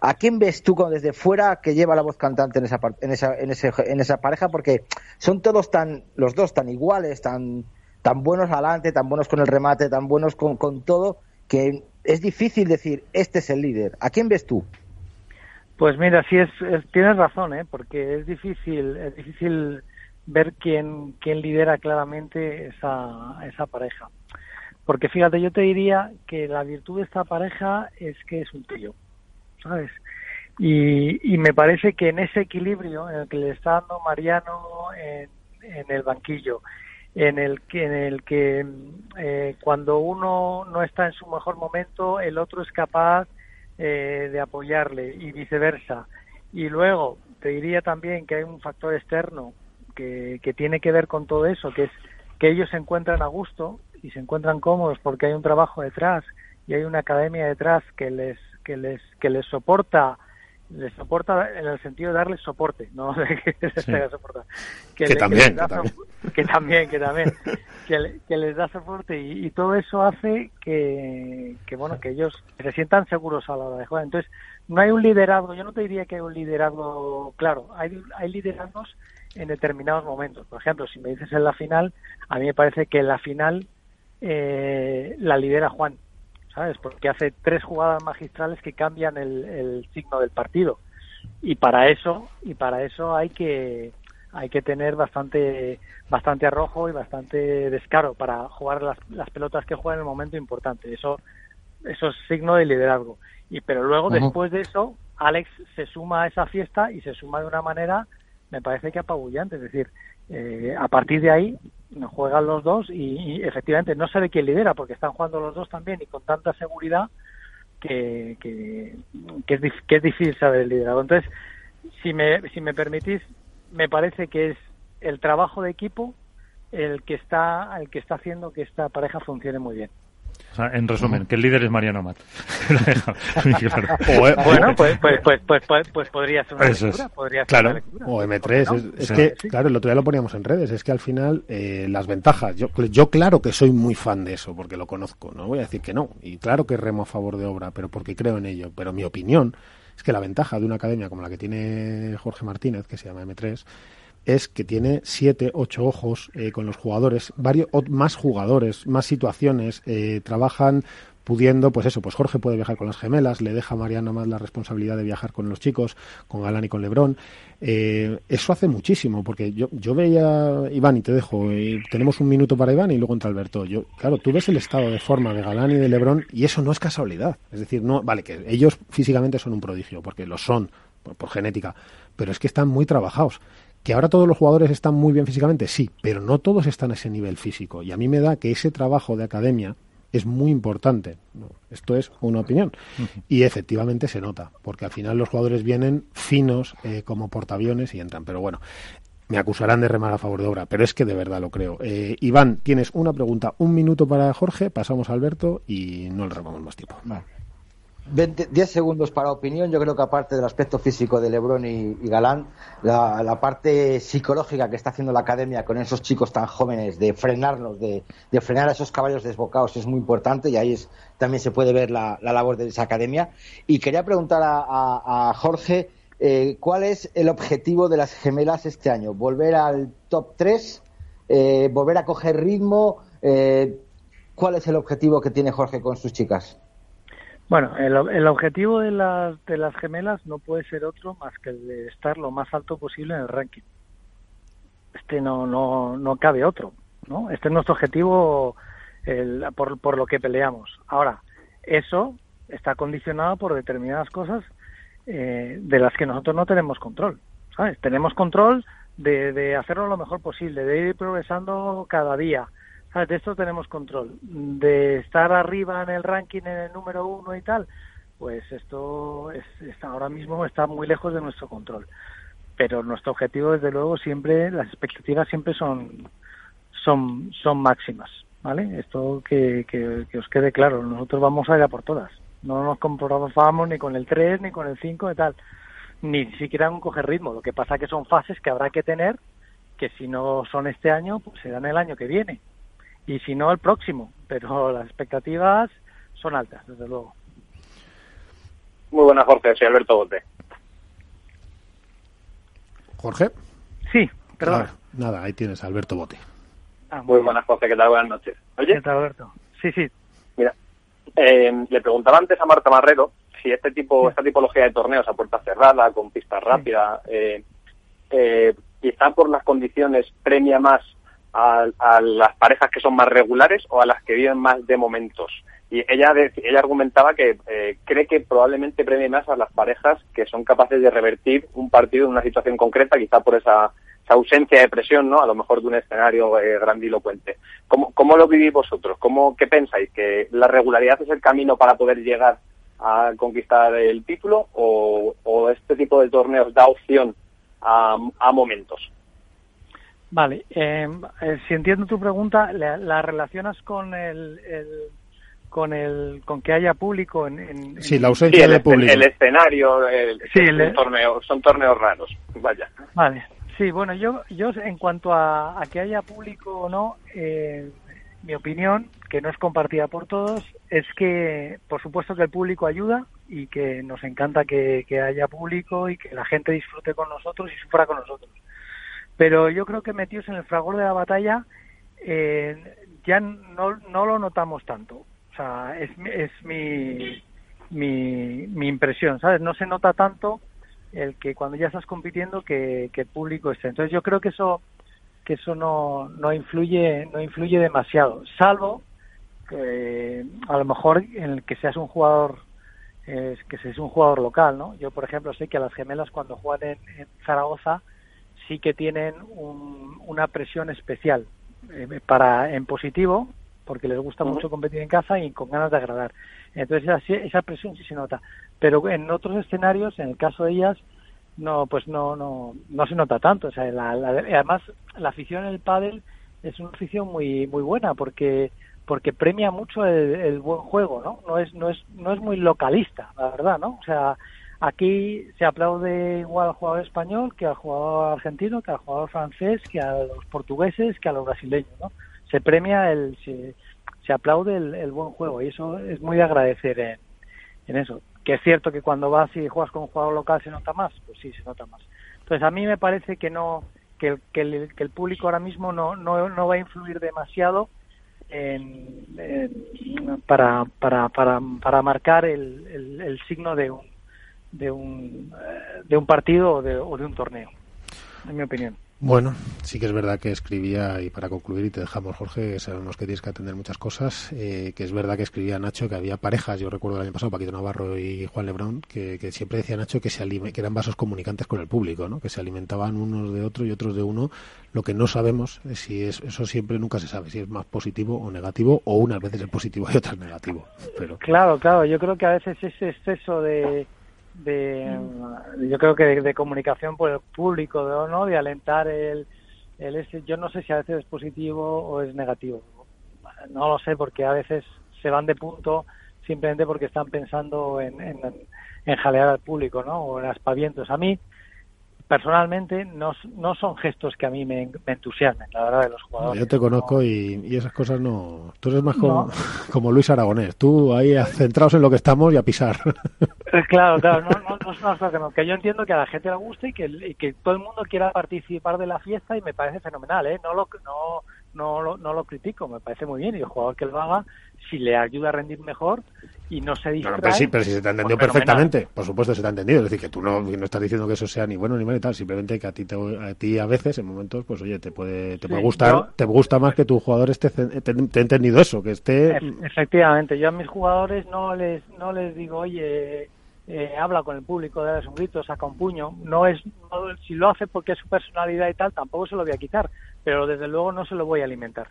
¿A quién ves tú desde fuera que lleva la voz cantante en esa, en esa, en ese, en esa pareja? Porque son todos tan, los dos tan iguales, tan, tan buenos adelante, tan buenos con el remate, tan buenos con, con todo, que es difícil decir, este es el líder. ¿A quién ves tú? Pues mira, sí es, tienes razón, ¿eh? porque es difícil, es difícil ver quién, quién lidera claramente esa, esa pareja. Porque fíjate, yo te diría que la virtud de esta pareja es que es un tío, ¿sabes? Y, y me parece que en ese equilibrio en el que le está dando Mariano en, en el banquillo, en el que, en el que eh, cuando uno no está en su mejor momento, el otro es capaz eh, de apoyarle y viceversa. Y luego te diría también que hay un factor externo que, tiene que ver con todo eso, que es que ellos se encuentran a gusto y se encuentran cómodos porque hay un trabajo detrás y hay una academia detrás que les que les que les soporta les soporta en el sentido de darles soporte, no que les Que, también, que, también, que también, que, les da soporte y, todo eso hace que, que, bueno, que ellos se sientan seguros a la hora de jugar. Entonces, no hay un liderazgo, yo no te diría que hay un liderazgo claro, hay, hay liderazgos en determinados momentos. Por ejemplo, si me dices en la final, a mí me parece que en la final eh, la lidera Juan, ¿sabes? Porque hace tres jugadas magistrales que cambian el, signo del partido. Y para eso, y para eso hay que hay que tener bastante bastante arrojo y bastante descaro para jugar las, las pelotas que juegan en el momento importante. Eso eso es signo de liderazgo. Y pero luego después de eso, Alex se suma a esa fiesta y se suma de una manera me parece que apabullante. Es decir, eh, a partir de ahí juegan los dos y, efectivamente no sabe quién lidera porque están jugando los dos también y con tanta seguridad que, es, que es difícil saber el liderazgo. Entonces, si me, si me permitís, me parece que es el trabajo de equipo el que está el que está haciendo que esta pareja funcione muy bien en resumen, que el líder es Mariano Mat. bueno, pues, pues, pues, pues, pues podría ser una lectura. Podría claro. O M3. Es, que, claro, el otro día lo poníamos en redes. Es que al final eh, las ventajas. Yo, yo claro que soy muy fan de eso, porque lo conozco. No voy a decir que no. Y claro que remo a favor de obra, pero porque creo en ello. Pero mi opinión es que la ventaja de una academia como la que tiene Jorge Martínez, que se llama M3, es que tiene siete, ocho ojos eh, con los jugadores, varios más jugadores, más situaciones, eh, trabajan pudiendo, pues eso, pues Jorge puede viajar con las gemelas, le deja a Mariano más la responsabilidad de viajar con los chicos, con Galán y con Lebrón. Eh, eso hace muchísimo, porque yo, yo veía, Iván, y te dejo, tenemos un minuto para Iván y luego entra Alberto. Yo, claro, tú ves el estado de forma de Galán y de Lebrón y eso no es casualidad. Es decir, no, vale, que ellos físicamente son un prodigio, porque lo son, por genética, pero es que están muy trabajados. ¿Que ahora todos los jugadores están muy bien físicamente? Sí, pero no todos están a ese nivel físico. Y a mí me da que ese trabajo de academia es muy importante. Esto es una opinión. Y efectivamente se nota, porque al final los jugadores vienen finos eh, como portaaviones y entran. Pero bueno, me acusarán de remar a favor de obra, pero es que de verdad lo creo. Eh, Iván, tienes una pregunta, un minuto para Jorge, pasamos a Alberto y no le robamos más tiempo. 10 segundos para opinión. Yo creo que aparte del aspecto físico de Lebron y, Galán, la, parte psicológica que está haciendo la academia con esos chicos tan jóvenes de frenarlos, de, frenar a esos caballos desbocados es muy importante y ahí es, también se puede ver la, labor de esa academia. Y quería preguntar a, Jorge eh, cuál es el objetivo de las gemelas este año. ¿Volver al top 3? Eh, ¿Volver a coger ritmo? Eh, ¿Cuál es el objetivo que tiene Jorge con sus chicas? Bueno, el, el objetivo de las, de las gemelas no puede ser otro más que el de estar lo más alto posible en el ranking. Este no, no, no cabe otro, ¿no? Este es nuestro objetivo el, por, por lo que peleamos. Ahora, eso está condicionado por determinadas cosas eh, de las que nosotros no tenemos control, ¿sabes? Tenemos control de, de hacerlo lo mejor posible, de ir progresando cada día, de esto tenemos control. De estar arriba en el ranking, en el número uno y tal, pues esto está, ahora mismo está muy lejos de nuestro control. Pero nuestro objetivo, desde luego, siempre, las expectativas siempre son, son, son máximas, ¿vale? Esto que, que, os quede claro, nosotros vamos a ir a por todas. No nos comprobamos ni con el 3, ni con el 5 y tal, ni siquiera con coger ritmo. Lo que pasa que son fases que habrá que tener, que si no son este año, pues serán el año que viene y si no el próximo, pero las expectativas son altas, desde luego. Muy buenas, Jorge, soy Alberto Bote. Jorge. Sí, perdón. Ah, nada, ahí tienes Alberto Bote. Ah, muy buenas, Jorge, ¿qué tal? Buenas noches. Oye. ¿Qué tal, Alberto? Sí, sí. Mira, eh, le preguntaba antes a Marta Marrero si este tipo, esta tipología de torneos a puerta cerrada, con pista rápida, eh, eh, quizá por las condiciones premia más a, las parejas que son más regulares o a las que viven más de momentos. Y ella, ella argumentaba que eh, cree que probablemente premie más a las parejas que son capaces de revertir un partido en una situación concreta, quizá por esa, ausencia de presión, ¿no? A lo mejor de un escenario eh, grandilocuente. ¿Cómo, ¿Cómo lo vivís vosotros? ¿Cómo, ¿Qué pensáis? ¿Que la regularidad es el camino para poder llegar a conquistar el título o, este tipo de torneos da opción a momentos? Vale, em, eh, si entiendo tu pregunta, la, relacionas con el, con el con que haya público en, sí la ausencia de público el escenario sí, el, torneo son torneos raros vaya. Vale sí bueno yo yo en cuanto a, que haya público o no eh, mi opinión que no es compartida por todos es que por supuesto que el público ayuda y que nos encanta que, que haya público y que la gente disfrute con nosotros y sufra con nosotros pero yo creo que metidos en el fragor de la batalla eh, ya no, no lo notamos tanto. O sea, es, es mi, mi, mi impresión, ¿sabes? No se nota tanto el que cuando ya estás compitiendo que, que el público esté. Entonces yo creo que eso que eso no, no influye no influye demasiado, salvo que a lo mejor en el que seas un jugador es que seas un jugador local, ¿no? Yo por ejemplo sé que a las gemelas cuando juegan en Zaragoza sí que tienen una presión especial eh, para en positivo, porque les gusta mucho competir en casa y con ganas de agradar. Entonces esa, esa presión sí se nota. Pero en otros escenarios, en el caso de ellas, no, pues no, no, no se nota tanto. O sea, además la afición en el pádel es una afición muy, muy buena porque porque premia mucho el, buen juego, ¿no? No es, no es, no es muy localista, la verdad, ¿no? O sea, aquí se aplaude igual al jugador español que al jugador argentino, que al jugador francés, que a los portugueses, que a los brasileños, ¿no? Se premia el, se, se aplaude el, buen juego y eso es muy de agradecer en, en eso. Que es cierto que cuando vas y juegas con un jugador local se nota más, pues sí, se nota más. Entonces a mí me parece que no, que el, que el, que el público ahora mismo no, no, no va a influir demasiado para, para, para, para marcar el, el, signo de un, de un, de un partido o de, o de un torneo, en mi opinión. Bueno, sí que es verdad que escribía, y para concluir, y te dejamos, Jorge, sabemos que tienes que atender muchas cosas, eh, que es verdad que escribía Nacho que había parejas, yo recuerdo el año pasado, Paquito Navarro y Juan Lebrón, que, que siempre decía Nacho que, se que eran vasos comunicantes con el público, ¿no? que se alimentaban unos de otro y otros de uno. Lo que no sabemos es si es, eso siempre nunca se sabe, si es más positivo o negativo, o unas veces es positivo y otras negativo. Pero... Claro, claro, yo creo que a veces ese exceso de de yo creo que de, comunicación por el público no de alentar el, el ese yo no sé si a veces es positivo o es negativo. No lo sé porque a veces se van de punto simplemente porque están pensando en, en, en jalear al público no o en aspavientos. A mí personalmente no, no son gestos que a mí me, entusiasmen, la verdad, de los jugadores. Yo te conozco y, y, esas cosas no... Tú eres más como, como, Luis Aragonés, tú ahí centrados en lo que estamos y a pisar. Eh, claro, claro, no, no, no es una cosa que, no, que yo entiendo que a la gente le guste y que, y que todo el mundo quiera participar de la fiesta y me parece fenomenal, ¿eh? No lo, no, no, no lo critico, me parece muy bien y el jugador que lo haga, si le ayuda a rendir mejor y no se distrae... pero sí, pero si se te ha entendido pues perfectamente, por supuesto se te ha entendido, es decir, que tú no, no estás diciendo que eso sea ni bueno ni malo y tal, simplemente que a ti, a ti a veces, en momentos, pues oye, te puede, te puede gustar, te gusta más que tu jugador esté, te, te, ha entendido eso, que esté... Efectivamente, yo a mis jugadores no les, no les digo, oye eh, habla con el público, da un grito, saca un puño. No es, si lo hace porque es su personalidad y tal, tampoco se lo voy a quitar, pero desde luego no se lo voy a alimentar.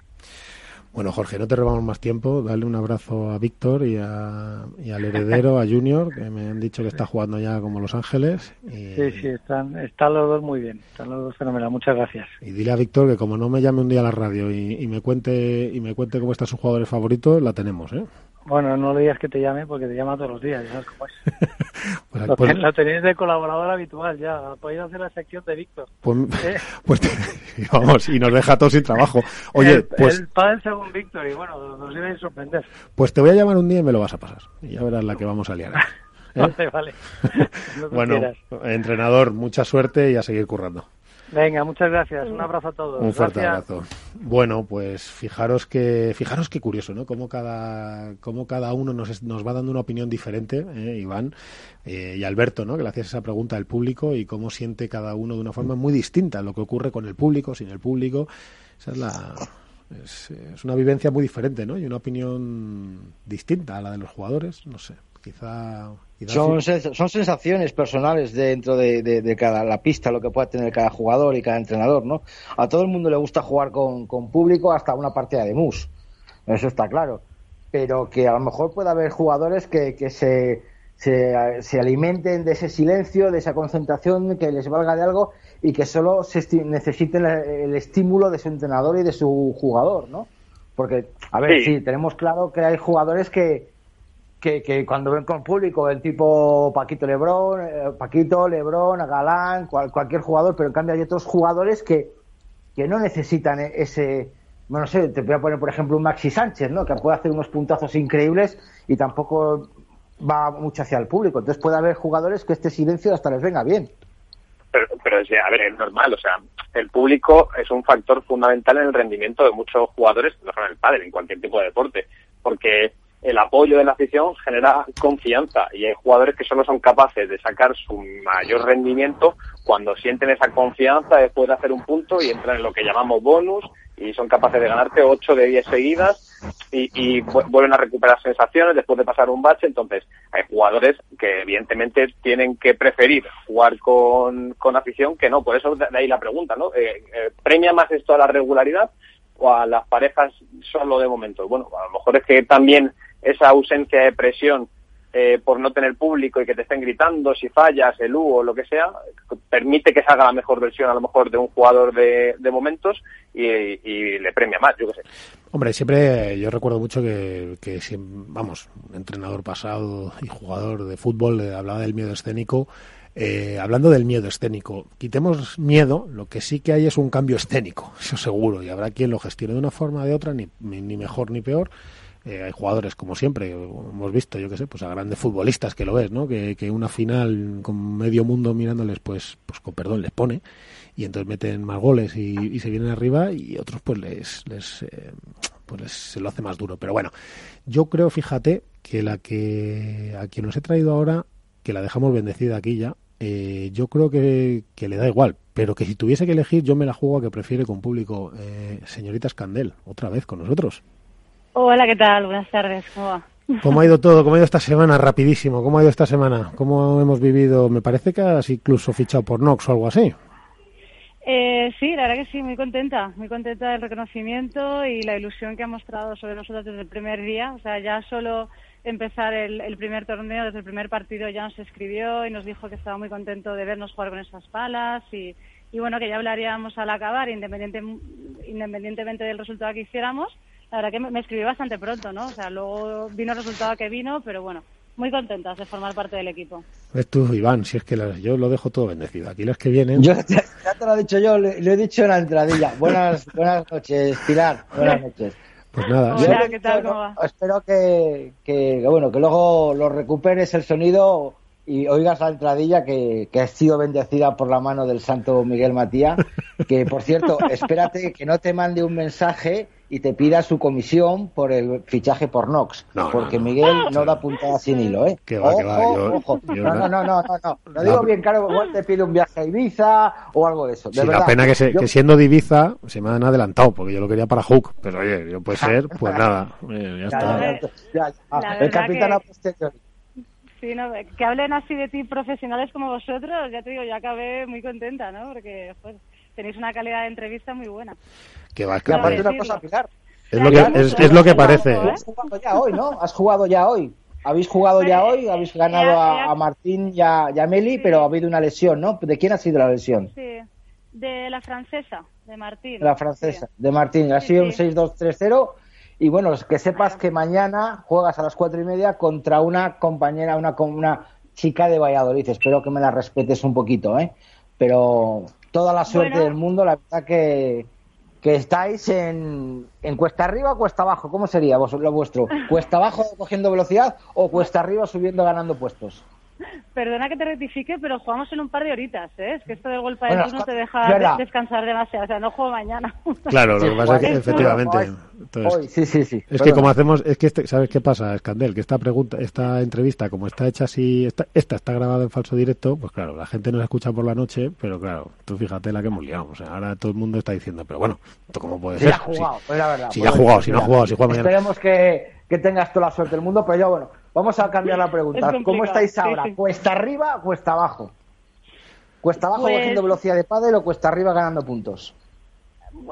Bueno, Jorge, no te robamos más tiempo. Dale un abrazo a Víctor y, a, y al heredero, a Junior, que me han dicho que está jugando ya como Los Ángeles. Sí, sí, están, están los dos muy bien. Están los dos fenomenal. Muchas gracias. Y dile a Víctor que como no me llame un día a la radio y, y, me cuente y me cuente cómo están sus jugadores favoritos, la tenemos, ¿eh? Bueno, no le digas que te llame porque te llama todos los días, ya sabes cómo es. pues, lo, pues, tenéis de colaborador habitual ya, podéis hacer la sección de Víctor. Pues, ¿Eh? pues vamos, y nos deja todos sin trabajo. Oye, el, pues... El padre según Víctor, y bueno, nos iba a sorprender. Pues te voy a llamar un día y me lo vas a pasar. Y ya verás la que vamos a liar. ¿eh? vale, vale. bueno, entrenador, mucha suerte y a seguir currando. Venga, muchas gracias. Un abrazo a todos. Un fuerte abrazo. Bueno, pues fijaros que fijaros qué curioso, ¿no? Cómo cada cómo cada uno nos, nos va dando una opinión diferente, ¿eh? Iván eh, y Alberto, ¿no? Que le hacías esa pregunta al público y cómo siente cada uno de una forma muy distinta lo que ocurre con el público, sin el público. Esa es la es, es una vivencia muy diferente, ¿no? Y una opinión distinta a la de los jugadores, no sé. Quizá son, son sensaciones personales dentro de, cada la pista, lo que pueda tener cada jugador y cada entrenador, ¿no? A todo el mundo le gusta jugar con, público hasta una partida de mus, eso está claro. Pero que a lo mejor puede haber jugadores que, que se, se, alimenten de ese silencio, de esa concentración, que les valga de algo y que solo se necesiten el, estímulo de su entrenador y de su jugador, ¿no? Porque, a ver, sí tenemos claro que hay jugadores que, que, cuando ven con público el tipo Paquito Lebrón, eh, Paquito, Lebrón, Galán, cualquier jugador, pero en cambio hay otros jugadores que, que no necesitan e-, ese, bueno, no sé, te voy a poner por ejemplo un Maxi Sánchez, ¿no? Que puede hacer unos puntazos increíbles y tampoco va mucho hacia el público. Entonces puede haber jugadores que este silencio hasta les venga bien. Pero, pero a ver, es normal, o sea, el público es un factor fundamental en el rendimiento de muchos jugadores, no solo en el pádel, en cualquier tipo de deporte, porque el apoyo de la afición genera confianza y hay jugadores que solo son capaces de sacar su mayor rendimiento cuando sienten esa confianza después de hacer un punto y entran en lo que llamamos bonus y son capaces de ganarte 8 de 10 seguidas y, y vuelven a recuperar sensaciones después de pasar un bache. Entonces, hay jugadores que evidentemente tienen que preferir jugar con, con afición que no. Por eso de ahí la pregunta, ¿no? Eh, eh, ¿Premia más esto a la regularidad o a las parejas solo de momento? Bueno, a lo mejor es que también esa ausencia de presión eh, por no tener público y que te estén gritando si fallas, el U o lo que sea, permite que salga la mejor versión a lo mejor de un jugador de, momentos y, le premia más, yo qué sé. Hombre, siempre yo recuerdo mucho que, que vamos, entrenador pasado y jugador de fútbol eh, hablaba del miedo escénico. Eh, hablando del miedo escénico, quitemos miedo, lo que sí que hay es un cambio escénico, eso seguro, y habrá quien lo gestione de una forma o de otra, ni, ni mejor ni peor, eh, hay jugadores, como siempre, hemos visto, yo que sé, pues a grandes futbolistas que lo ves, ¿no? Que, una final con medio mundo mirándoles, pues, pues con perdón, les pone y entonces meten más goles y, se vienen arriba y otros pues les, les eh, pues se lo hace más duro. Pero bueno, yo creo, fíjate, que la que a quien nos he traído ahora, que la dejamos bendecida aquí ya, eh, yo creo que, que, le da igual, pero que si tuviese que elegir, yo me la juego a que prefiere con público. señorita Scandel, otra vez con nosotros. Hola, ¿qué tal? Buenas tardes, ¿cómo va? ¿Cómo ha ido todo? ¿Cómo ha ido esta semana? Rapidísimo. ¿Cómo ha ido esta semana? ¿Cómo hemos vivido? Me parece que has incluso fichado por Nox o algo así. Eh, sí, la verdad que sí, muy contenta. Muy contenta del reconocimiento y la ilusión que ha mostrado sobre nosotros desde el primer día. O sea, ya solo empezar el, primer torneo, desde el primer partido ya nos escribió y nos dijo que estaba muy contento de vernos jugar con esas palas y, bueno, que ya hablaríamos al acabar, independiente, independientemente del resultado que hiciéramos la verdad que me, escribí bastante pronto, ¿no? O sea, luego vino el resultado que vino, pero bueno, muy contentas de formar parte del equipo. Es tú, Iván, si es que yo lo dejo todo bendecido. Aquí las que vienen. Yo, ya te lo he dicho yo, lo, he dicho en la entradilla. Buenas, buenas noches, Pilar. Buenas noches. Pues nada. Hola, ¿qué tal? ¿Cómo va? Espero que, que, bueno, que luego lo recuperes el sonido y oigas la entradilla que, que ha sido bendecida por la mano del santo Miguel Matías. Que, por cierto, espérate que no te mande un mensaje y te pida su comisión por el fichaje por Nox. porque Miguel no da puntada sin hilo, ¿eh? Que va, ojo, no, no, no, no, no, no. digo bien claro, igual te pide un viaje a Ibiza o algo de eso. De la pena que, que, siendo de Ibiza se me han adelantado, porque yo lo quería para Hook, pero oye, yo puede ser, pues nada, ya, está. el capitán a posteriori. Sí, no, que hablen así de ti profesionales como vosotros, ya te digo, ya acabé muy contenta, ¿no? Porque pues, tenéis una calidad de entrevista muy buena. Que va, que aparte una cosa, Pilar. Es lo que, es, lo que parece. Has jugado ya hoy, ¿no? Has jugado ya hoy. Habéis jugado ya hoy, habéis ganado a, Martín y a, Meli, pero ha habido una lesión, ¿no? ¿De quién ha sido la lesión? Sí, de la francesa, de Martín. La francesa, de Martín. Ha sido un 6-2-3-0. Y bueno, que sepas que mañana juegas a las cuatro y media contra una compañera, una, una chica de Valladolid. Espero que me la respetes un poquito, ¿eh? Pero toda la suerte del mundo, la verdad que, que estáis en, en cuesta arriba o cuesta abajo, ¿cómo sería vos, lo vuestro? ¿Cuesta abajo cogiendo velocidad o cuesta arriba subiendo ganando puestos? Perdona que te rectifique, pero jugamos en un par de horitas, ¿eh? Es que esto del golpe de no te deja descansar demasiado, o sea, no juego mañana. Claro, lo que pasa es que efectivamente... sí, sí, sí. Es que como hacemos, es que este, ¿sabes qué pasa, Escandel? Que esta pregunta, esta entrevista, como está hecha así, esta, esta está grabada en falso directo, pues claro, la gente nos escucha por la noche, pero claro, tú fíjate la que hemos liado, o sea, ahora todo el mundo está diciendo, pero bueno, ¿esto cómo puede ser? Ha jugado, pues la verdad, si ya ha jugado, si no ha jugado, si juega mañana. Esperemos que, que tengas toda la suerte del mundo, pero yo, bueno, Vamos a cambiar la pregunta. ¿Cómo estáis ahora? ¿Cuesta arriba o cuesta abajo? ¿Cuesta abajo pues... cogiendo velocidad de pádel o cuesta arriba ganando puntos?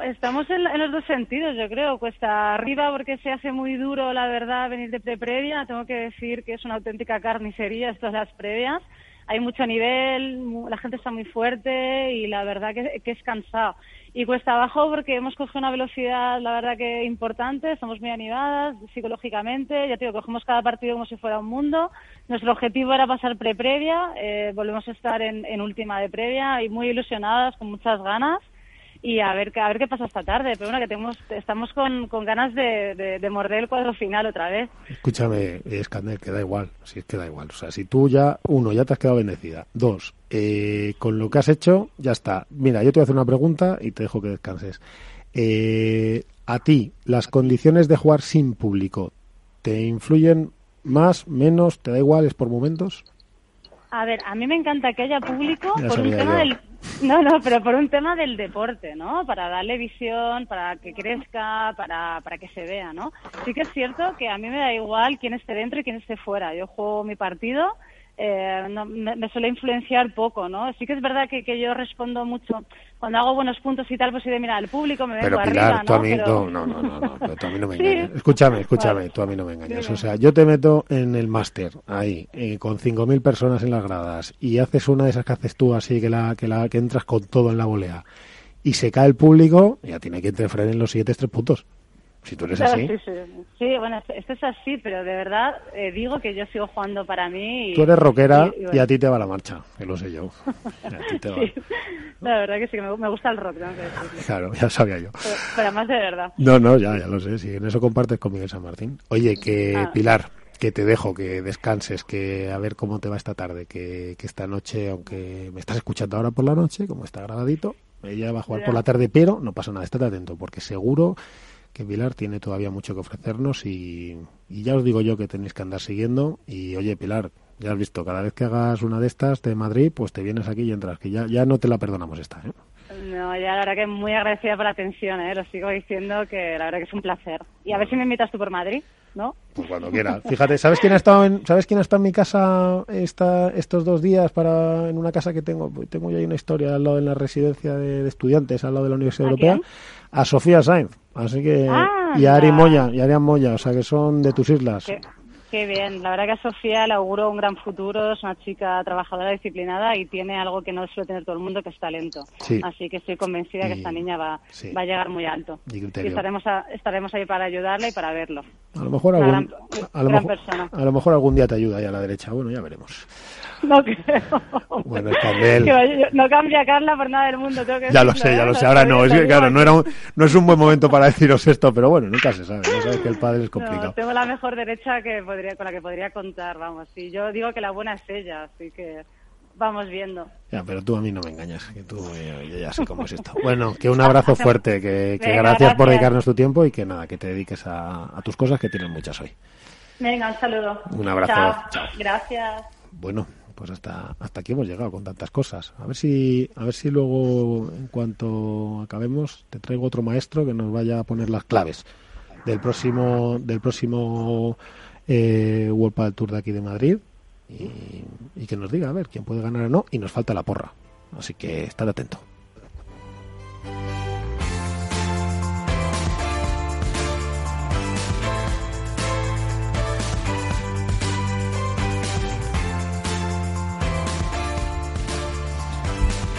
Estamos en, los dos sentidos, yo creo. Cuesta arriba porque se hace muy duro, la verdad, venir de pre-previa. Tengo que decir que es una auténtica carnicería estas las previas. Hay mucho nivel, la gente está muy fuerte y la verdad que, que es cansado y cuesta abajo porque hemos cogido una velocidad, la verdad que importante, estamos muy animadas psicológicamente, ya te digo, cogemos cada partido como si fuera un mundo. Nuestro objetivo era pasar pre-previa, eh, volvemos a estar en, en última de previa y muy ilusionadas, con muchas ganas y a ver, a ver qué pasa esta tarde. Pero bueno, que tenemos, estamos con, con ganas de, de, morder el cuadro final otra vez. Escúchame, Escandel, que da igual, si es que da igual. O sea, si tú ya, uno, ya te has quedado bendecida. Dos, eh, con lo que has hecho, ya está. Mira, yo te voy a hacer una pregunta y te dejo que descanses. Eh, a ti, las condiciones de jugar sin público, ¿te influyen más, menos, te da igual, es por momentos? A ver, a mí me encanta que haya público Ya por un tema yo. del no, no, pero por un tema del deporte, ¿no? Para darle visión, para que crezca, para, para que se vea, ¿no? Sí que es cierto que a mí me da igual quién esté dentro y quién esté fuera. Yo juego mi partido, eh, no, me, me suele influenciar poco, ¿no? Sí que es verdad que, que yo respondo mucho cuando hago buenos puntos y tal, pues sí de mira, el público me vengo Pero arriba, Pilar, tú ¿no? a mí, Pero- no, no, no, no, no, pero tú a mí no me Sí. engañas. Escúchame, escúchame, Vale. tú a mí no me engañas. O sea, yo te meto en el máster, ahí, eh, con 5.000 personas en las gradas, y haces una de esas que haces tú así, que la, que la, que entras con todo en la volea, y se cae el público, ya tiene que interferir en los siguientes tres puntos. Si tú eres Claro, así, sí, sí. Sí, bueno, esto es así, pero de verdad eh, digo que yo sigo jugando para mí. Y, tú eres rockera y- y y, bueno. a ti te va la marcha, que lo sé yo. A ti te va. Sí, la verdad que sí, que me, me gusta el rock. Claro, ya sabía yo. Pero, pero además de verdad. No, no, ya, ya lo sé, si en eso compartes con Miguel San Martín. Oye, que Ah. Pilar, que te dejo, que descanses, que a ver cómo te va esta tarde, que, que esta noche, aunque me estás escuchando ahora por la noche, como está grabadito, ella va a jugar por la tarde, pero no pasa nada, estate atento, porque seguro que Pilar tiene todavía mucho que ofrecernos y, ya os digo yo que tenéis que andar siguiendo y oye Pilar, ya has visto, cada vez que hagas una de estas de Madrid, pues te vienes aquí y entras, que ya, ya no te la perdonamos esta, ¿eh? No, ya la verdad que muy agradecida por la atención, ¿eh? lo sigo diciendo que la verdad que es un placer. Y a ver si me invitas tú por Madrid, ¿no? Pues cuando quieras. Fíjate, ¿sabes quién ha estado en, ¿sabes quién ha estado en mi casa esta, estos dos días para en una casa que tengo? Pues Tengo yo ahí una historia al lado en la residencia de, de estudiantes, al lado de la Universidad ¿A Europea. quién? A Sofía Sainz. Así que Ah, y a Ari. Moya, y a Arián Moya, o sea que son de tus islas. Qué, qué bien, la verdad que a Sofía le auguro un gran futuro, es una chica trabajadora, disciplinada y tiene algo que no suele tener todo el mundo, que es talento. Sí. Así que estoy convencida que Y- esta niña va, sí. va a llegar muy alto. Y Y estaremos, a- estaremos ahí para ayudarla y para verlo. A lo mejor algún, gran- a lo mejor, a lo mejor algún día te ayuda ahí a la derecha. Bueno, ya veremos. No creo. Bueno. Que no cambia Carla por nada del mundo. Tengo que Ya lo decirlo, sé, ya ¿eh? lo sé. Lo Ahora no, es que claro, no era un, no es un buen momento para deciros esto, pero bueno, nunca se sabe. Ya sabes que el padre es No, complicado. tengo la mejor derecha que podría, con la que podría contar, vamos. Y yo digo que la buena es ella, así que vamos viendo. Ya, pero tú a mí no me engañas, que tú, eh, yo ya sé cómo es esto. Bueno, que un abrazo fuerte, que, que Venga, gracias, por dedicarnos tu tiempo y que nada, que te dediques a, a tus cosas, que tienes muchas hoy. Venga, un saludo. Un abrazo. Chao. Chao. Gracias. Bueno, pues hasta, hasta aquí hemos llegado con tantas cosas. A ver si, a ver si luego, en cuanto acabemos, te traigo otro maestro que nos vaya a poner las claves del próximo, del próximo eh, World Padel Tour de aquí de Madrid y, y que nos diga a ver quién puede ganar o no. Y nos falta la porra, así que estar atento.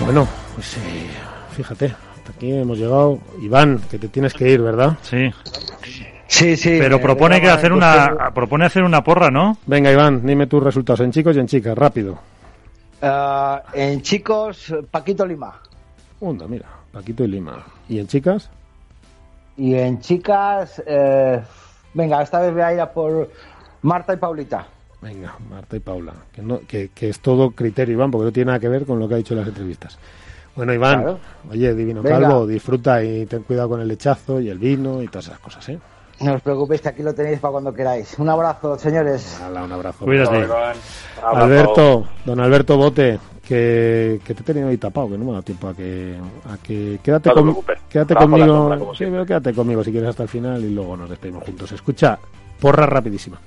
Bueno, pues eh, fíjate, hasta aquí hemos llegado. Iván, que te tienes que ir, ¿verdad? Sí. Sí, sí. Pero propone que hacer una propone hacer una porra, ¿no? Venga, Iván, dime tus resultados en chicos y en chicas, rápido. Ah, en chicos, Paquito Lima. Onda, mira, Paquito y Lima. ¿Y en chicas? Y en chicas, eh, venga, esta vez voy a ir a por Marta y Paulita. Venga, Marta y Paula. Que, no, que, que es todo criterio, Iván, porque no tiene nada que ver con lo que ha dicho en las entrevistas. Bueno, Iván, Claro. oye, Divino Venga. Calvo, disfruta y ten cuidado con el lechazo y el vino y todas esas cosas, ¿eh? No os preocupéis que aquí lo tenéis para cuando queráis. Un abrazo, señores. Hala, un abrazo. Cuídate. Alberto, don Alberto Bote, que, que te he tenido ahí tapado, que no me ha dado tiempo a que, a que quédate, No con- quédate conmigo, sombra, sí, pero quédate conmigo si quieres hasta el final y luego nos despedimos juntos. Escucha, porra rapidísima.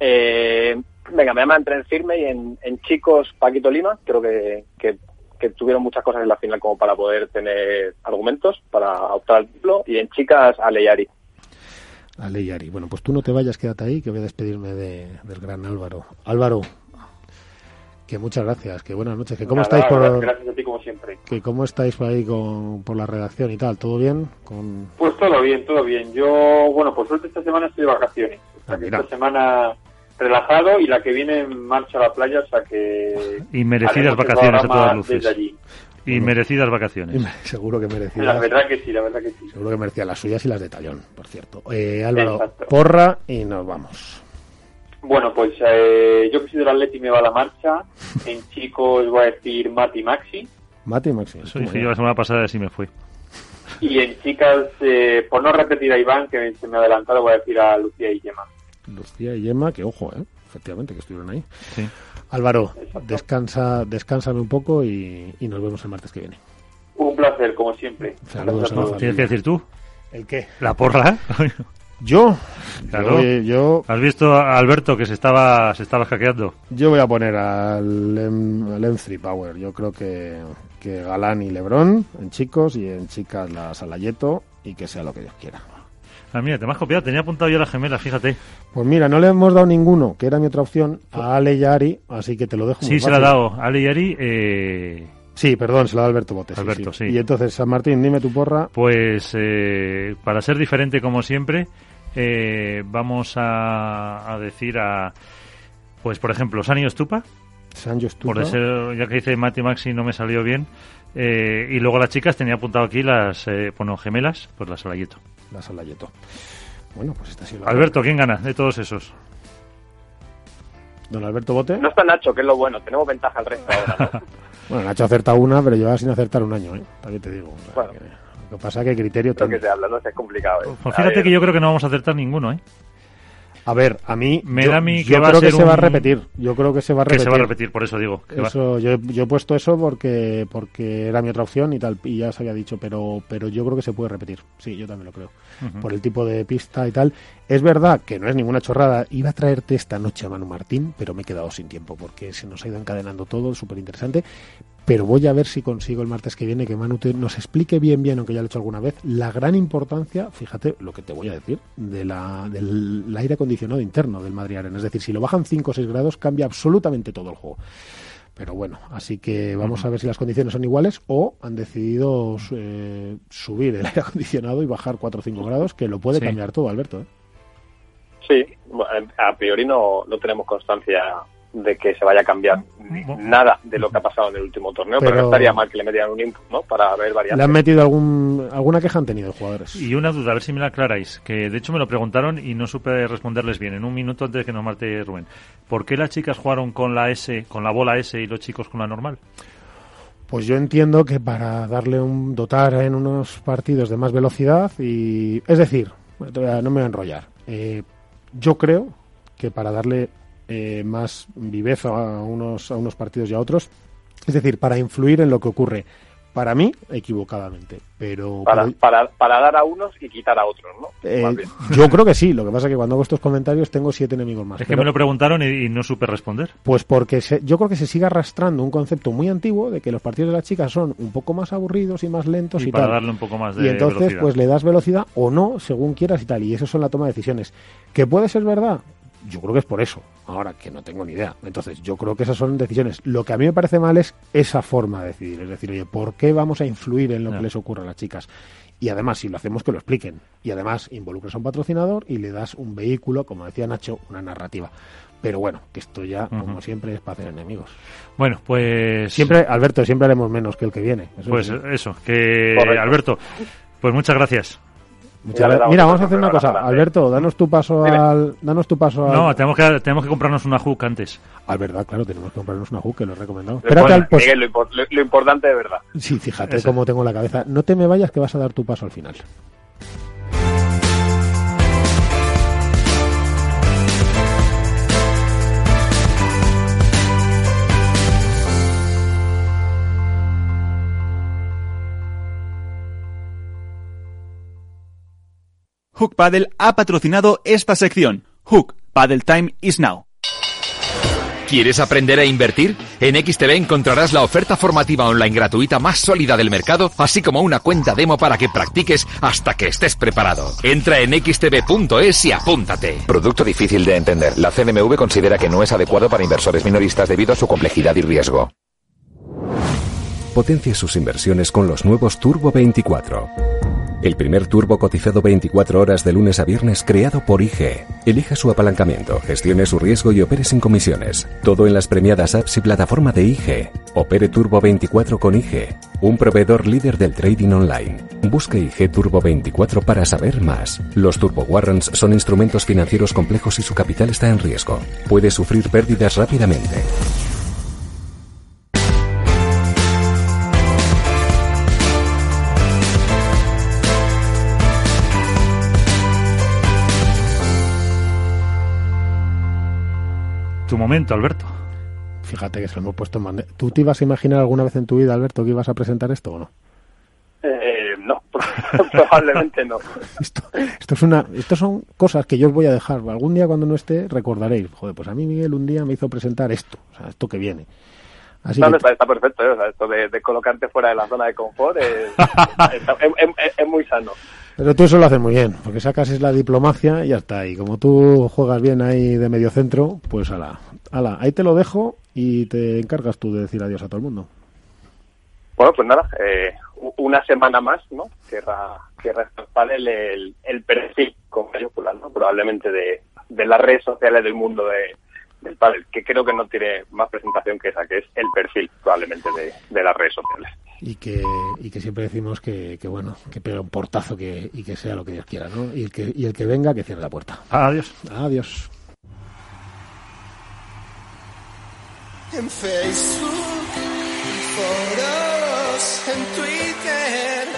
Eh, venga, me llama entre en firme y en, en chicos Paquito Lima, creo que, que, que tuvieron muchas cosas en la final como para poder tener argumentos para optar al título, y en chicas Aleyari. Ale y Ari. Bueno, pues tú no te vayas, quédate ahí, que voy a despedirme de- del gran Álvaro. Álvaro, que muchas gracias, que buenas noches, que cómo Nada, estáis por, gracias, a ti como siempre. que cómo estáis por ahí con, por la redacción y tal, ¿todo bien? Con Pues todo bien, todo bien. Yo, bueno, por suerte esta semana estoy de vacaciones. O sea Ah, que esta semana relajado y la que viene en marcha a la playa, o sea que... Y merecidas vacaciones a todas luces. Desde allí. Y merecidas vacaciones. seguro que merecía. La verdad que sí, la verdad que sí. Seguro que merecía las suyas y las de Tallón, por cierto. Eh, Álvaro, Exacto. porra y nos vamos. Bueno, pues eh, yo que soy del Atleti me va la marcha. En chicos voy a decir Mati Maxi. Mati y Maxi. Eso dije yo la semana pasada y así me fui. Y en chicas, eh, por no repetir a Iván, que se me ha adelantado, voy a decir a Lucía y Gemma. Lucía y Gemma, que ojo, ¿eh? Efectivamente, que estuvieron ahí. Álvaro, descansa, descánsame un poco y, nos vemos el martes que viene. Un placer, como siempre. Saludos a ¿Tienes que decir tú? ¿El qué? ¿La porra? ¿Yo? Claro. Yo, ¿Has visto a Alberto que se estaba, se estaba hackeando? Yo voy a poner al, al M3 Power. Yo creo que, que Galán y Lebrón en chicos y en chicas la Salayeto y que sea lo que Dios quiera. Ah, mira, te me has copiado. Tenía apuntado yo la gemela, fíjate. Pues mira, no le hemos dado ninguno, que era mi otra opción, a Ale y Ari, así que te lo dejo Sí, se la ha dado. Ale y Ari, eh... Sí, perdón, se lo ha dado Alberto Botes. Alberto, sí, Y entonces, San Martín, dime tu porra. Pues, eh, para ser diferente como siempre, eh, vamos a, decir a, pues por ejemplo, Sanio Estupa. Sanjo Estupa. Por ser, ya que dice Mati Maxi no me salió bien. Eh, y luego las chicas tenía apuntado aquí las, bueno, gemelas, pues las Salayeto la Salayeto. Bueno, pues esta ha sido Alberto, ¿quién gana de todos esos? Don Alberto Bote. No está Nacho, que es lo bueno. Tenemos ventaja al resto ahora. bueno, Nacho acerta una, pero lleva sin acertar un año, ¿eh? También te digo. Bueno. lo que pasa es que criterio... Lo que se habla, no es complicado. ¿eh? Pues fíjate que yo creo que no vamos a acertar ninguno, ¿eh? A ver, a mí me da a mí que creo que se va a repetir. Yo creo que se va a repetir. Que se va a repetir, por eso digo. eso, yo, yo, he puesto eso porque porque era mi otra opción y tal y ya se había dicho, pero pero yo creo que se puede repetir. Sí, yo también lo creo. Por el tipo de pista y tal. Es verdad que no es ninguna chorrada. Iba a traerte esta noche a Manu Martín, pero me he quedado sin tiempo porque se nos ha ido encadenando todo, súper interesante pero voy a ver si consigo el martes que viene que Manu nos explique bien, bien, aunque ya lo he hecho alguna vez, la gran importancia, fíjate lo que te voy a decir, de la, del aire acondicionado interno del Madrid Arena. Es decir, si lo bajan 5 o 6 grados, cambia absolutamente todo el juego. Pero bueno, así que vamos a ver si las condiciones son iguales o han decidido eh, subir el aire acondicionado y bajar 4 o 5 grados, que lo puede cambiar todo, Alberto. ¿eh? Sí, a priori no, no tenemos constancia de que se vaya a cambiar nada de lo que ha pasado en el último torneo, pero, no estaría mal que le metieran un input, ¿no? Para ver variantes. ¿Le han metido algún, alguna queja han tenido los jugadores? Y una duda, a ver si me la aclaráis, que de hecho me lo preguntaron y no supe responderles bien en un minuto antes de que nos marte Rubén. ¿Por qué las chicas jugaron con la S, con la bola S y los chicos con la normal? Pues yo entiendo que para darle un dotar en unos partidos de más velocidad y es decir, no me voy a enrollar. Eh, yo creo que para darle eh, más viveza a unos, a unos partidos y a otros. Es decir, para influir en lo que ocurre. Para mí, equivocadamente. Pero para, para, para dar a unos y quitar a otros, ¿no? Eh, yo creo que sí. Lo que pasa es que cuando hago estos comentarios tengo siete enemigos más. Es que me lo preguntaron y, no supe responder. Pues porque yo creo que se sigue arrastrando un concepto muy antiguo de que los partidos de las chicas son un poco más aburridos y más lentos y, para tal. darle un poco más de Y entonces, pues le das velocidad o no, según quieras y tal. Y eso son la toma de decisiones. ¿Que puede ser verdad? Yo creo que es por eso. Ahora que no tengo ni idea. Entonces, yo creo que esas son decisiones. Lo que a mí me parece mal es esa forma de decidir. Es decir, oye, ¿por qué vamos a influir en lo que les ocurre a las chicas? Y además, si lo hacemos, que lo expliquen. Y además, involucras a un patrocinador y le das un vehículo, como decía Nacho, una narrativa. Pero bueno, que esto ya, como siempre, es para hacer enemigos. Bueno, pues. Siempre, Alberto, siempre haremos menos que el que viene. pues eso, que. Alberto, pues muchas gracias. Mira, vamos a hacer una cosa. Alberto, danos tu paso al. Danos tu paso al... No, tenemos que, tenemos que comprarnos una hook antes. Al verdad, claro, tenemos que comprarnos una hook, que lo he recomendado. Espérate pues- Miguel, lo, importante de verdad. Sí, fíjate cómo tengo la cabeza. No te me vayas, que vas a dar tu paso al final. Hook Paddle ha patrocinado esta sección. Hook Paddle Time is now. ¿Quieres aprender a invertir? En XTB encontrarás la oferta formativa online gratuita más sólida del mercado, así como una cuenta demo para que practiques hasta que estés preparado. Entra en xtb.es y apúntate. Producto difícil de entender. La CNMV considera que no es adecuado para inversores minoristas debido a su complejidad y riesgo. Potencia sus inversiones con los nuevos Turbo 24. El primer turbo cotizado 24 horas de lunes a viernes creado por IG. Elija su apalancamiento, gestione su riesgo y opere sin comisiones. Todo en las premiadas apps y plataforma de IG. Opere Turbo 24 con IG, un proveedor líder del trading online. Busque IG Turbo 24 para saber más. Los Turbo Warrants son instrumentos financieros complejos y su capital está en riesgo. Puede sufrir pérdidas rápidamente. Tu momento, Alberto. Fíjate que se lo hemos puesto en bandeja. ¿Tú te ibas a imaginar alguna vez en tu vida, Alberto, que ibas a presentar esto o no? Eh, no, probablemente no. Esto, esto, es una, esto son cosas que yo os voy a dejar. Algún día cuando no esté recordaréis. Joder, pues a mí Miguel un día me hizo presentar esto, o sea, esto que viene. Así no, está, está, perfecto, ¿eh? o sea, esto de, de, colocarte fuera de la zona de confort es, es, es, es, muy sano. Pero tú eso lo haces muy bien, porque sacas es la diplomacia y ya está. Y como tú juegas bien ahí de medio centro, pues ala, ala, ahí te lo dejo y te encargas tú de decir adiós a todo el mundo. Bueno, pues nada, eh, una semana más, ¿no? Cierra, cierra el, el, el perfil con mayúsculas, ¿no? Probablemente de, de las redes sociales del mundo de, del pádel, que creo que no tiene más presentación que esa, que es el perfil probablemente de, de las redes sociales. Y que, y que siempre decimos que, que bueno, que pega un portazo que, y que sea lo que Dios quiera, ¿no? Y el que, y el que venga, que cierre la puerta. Adiós. Adiós. En Facebook, foros, en Twitter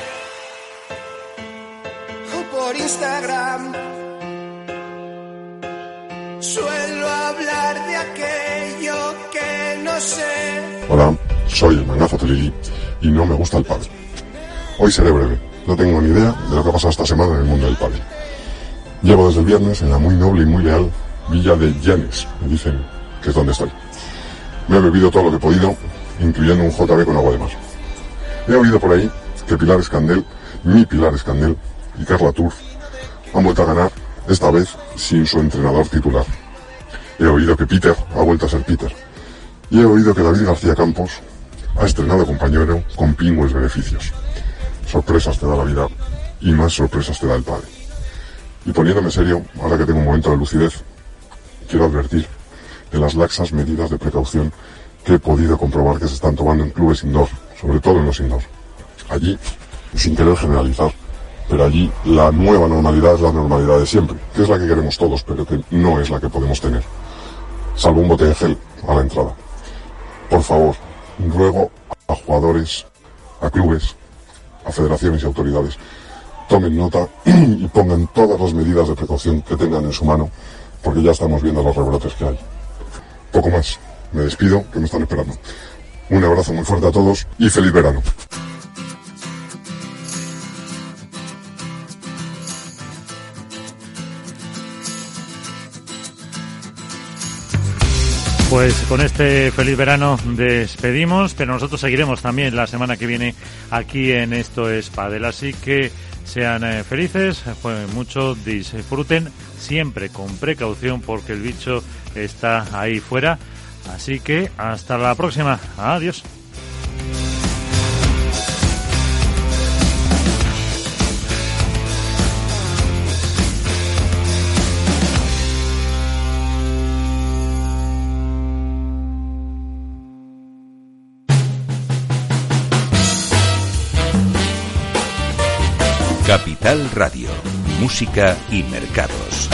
o por Instagram. Suelo hablar de aquello que no sé. Hola, soy el Mangazo Telili y no me gusta el pádel. Hoy seré breve, no tengo ni idea de lo que ha pasado esta semana en el mundo del pádel. Llevo desde el viernes en la muy noble y muy leal villa de Llanes, me dicen que es donde estoy. Me he bebido todo lo que he podido, incluyendo un JB con agua de mar. He oído por ahí que Pilar Escandel, mi Pilar Escandel y Carla Turf han vuelto a ganar, esta vez sin su entrenador titular. He oído que Peter ha vuelto a ser Peter. Y he oído que David García Campos ha estrenado compañero con pingües beneficios. Sorpresas te da la vida y más sorpresas te da el padre. Y poniéndome serio, ahora que tengo un momento de lucidez, quiero advertir de las laxas medidas de precaución que he podido comprobar que se están tomando en clubes indoor, sobre todo en los indoor. Allí, sin querer generalizar, pero allí la nueva normalidad es la normalidad de siempre, que es la que queremos todos, pero que no es la que podemos tener. Salvo un bote de gel a la entrada. Por favor, ruego a jugadores, a clubes, a federaciones y autoridades, tomen nota y pongan todas las medidas de precaución que tengan en su mano, porque ya estamos viendo los rebrotes que hay. Poco más. Me despido, que me están esperando. Un abrazo muy fuerte a todos y feliz verano. Pues con este feliz verano despedimos, pero nosotros seguiremos también la semana que viene aquí en Esto es Padel. Así que sean eh, felices, jueguen mucho, disfruten, siempre con precaución porque el bicho está ahí fuera. Así que hasta la próxima. Adiós. Radio, Música y Mercados.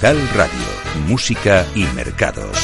Capital Radio, Música y Mercados.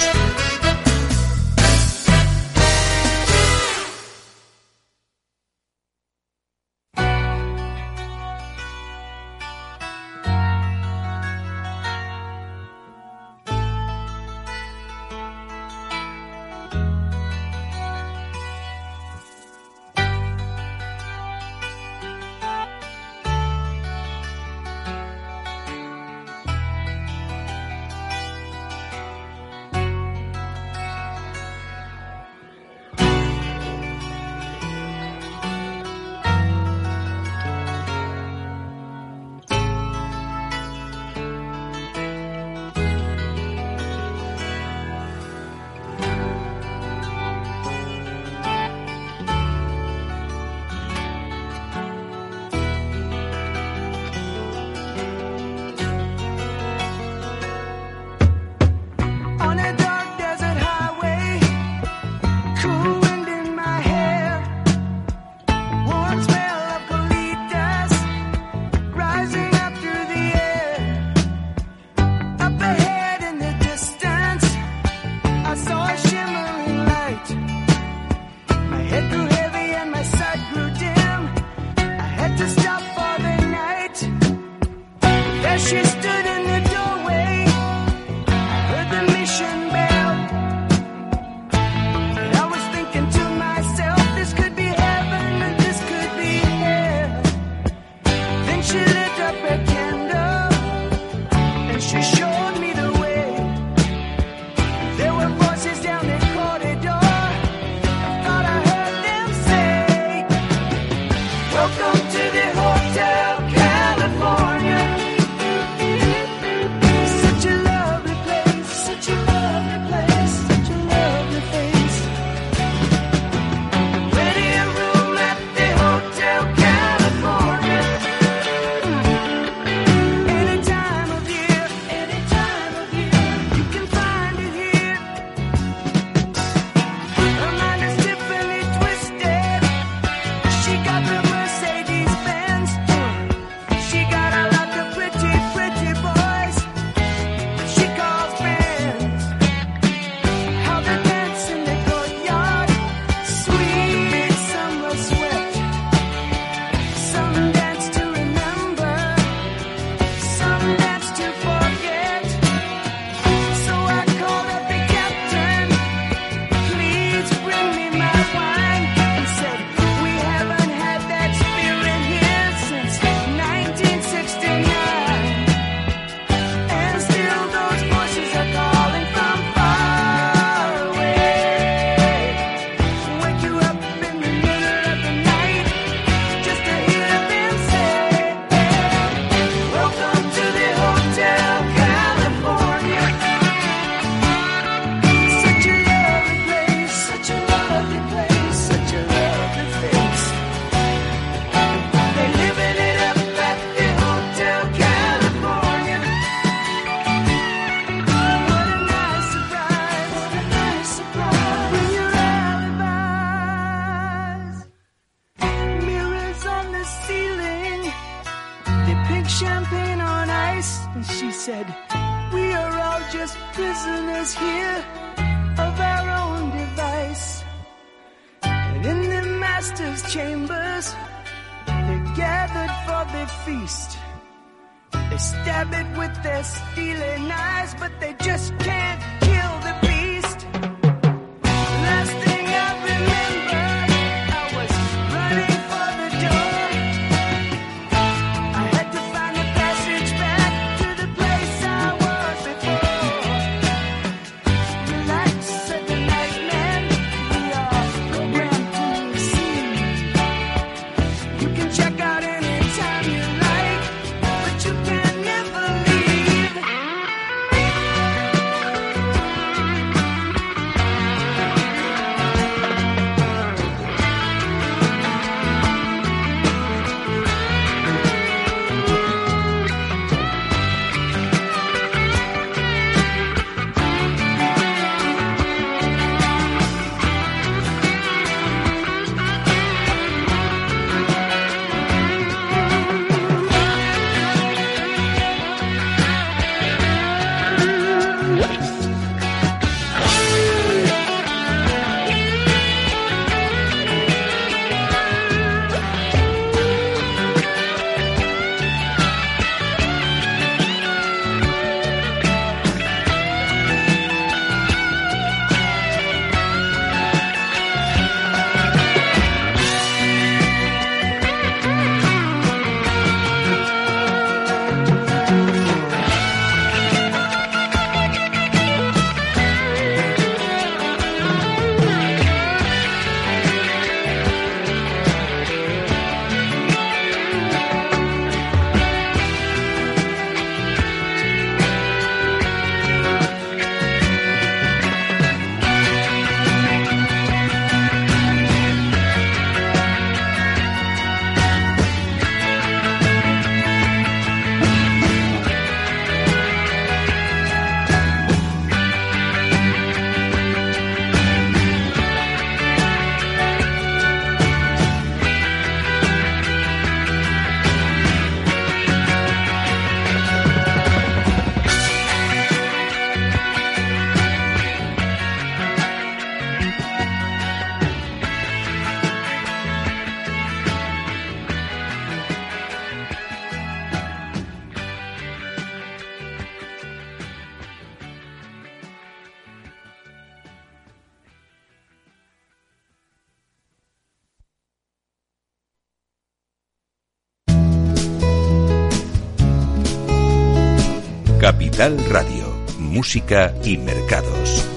Capital Radio, Música y Mercados.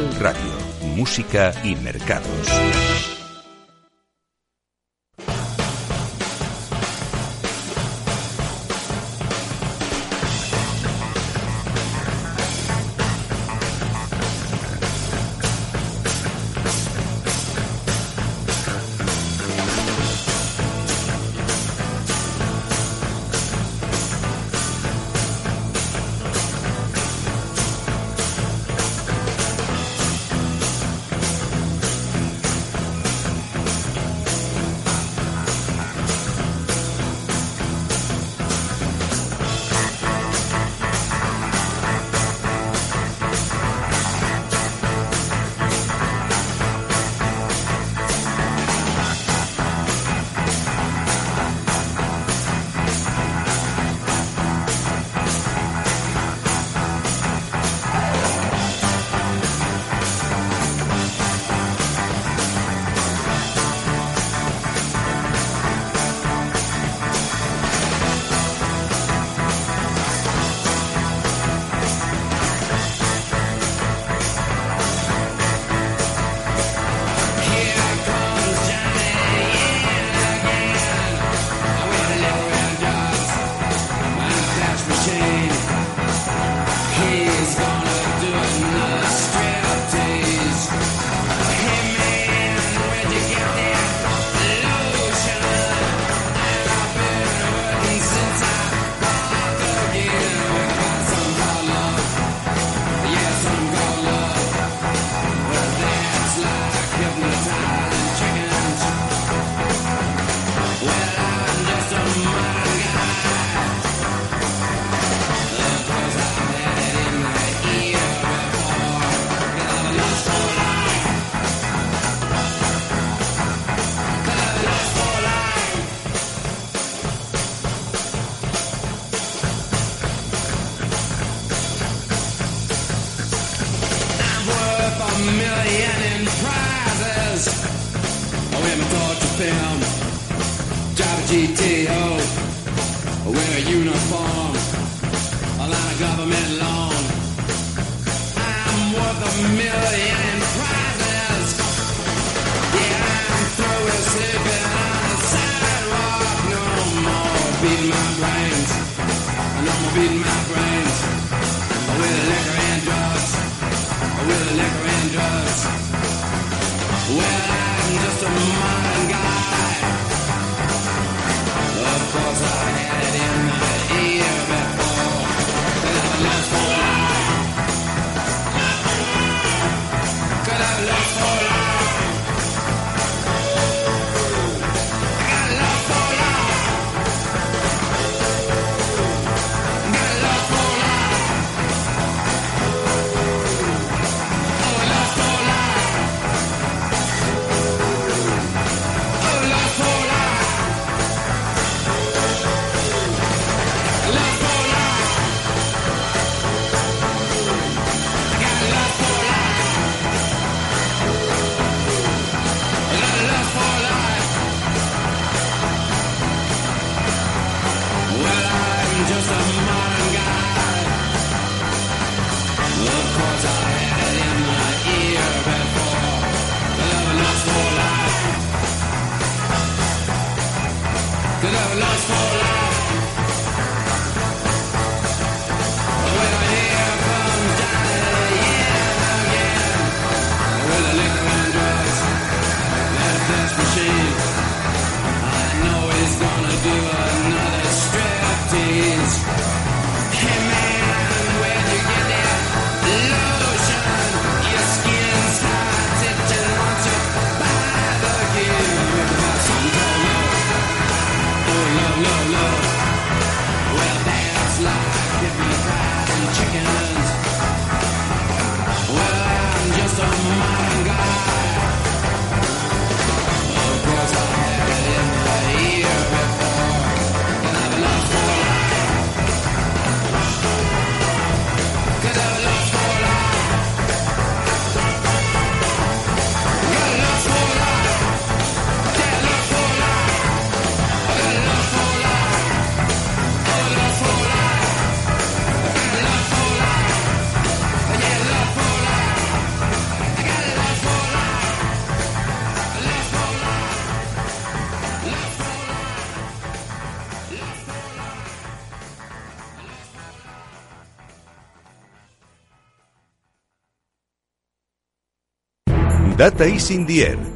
Radio, Música y Mercados.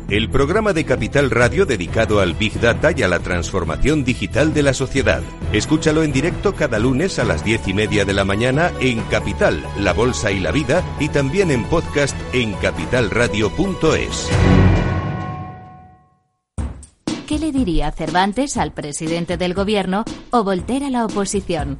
El programa de Capital Radio dedicado al Big Data y a la transformación digital de la sociedad. Escúchalo en directo cada lunes a las diez y media de la mañana en Capital, La Bolsa y la Vida y también en podcast en capitalradio.es. ¿Qué le diría Cervantes al presidente del gobierno o Voltaire a la oposición?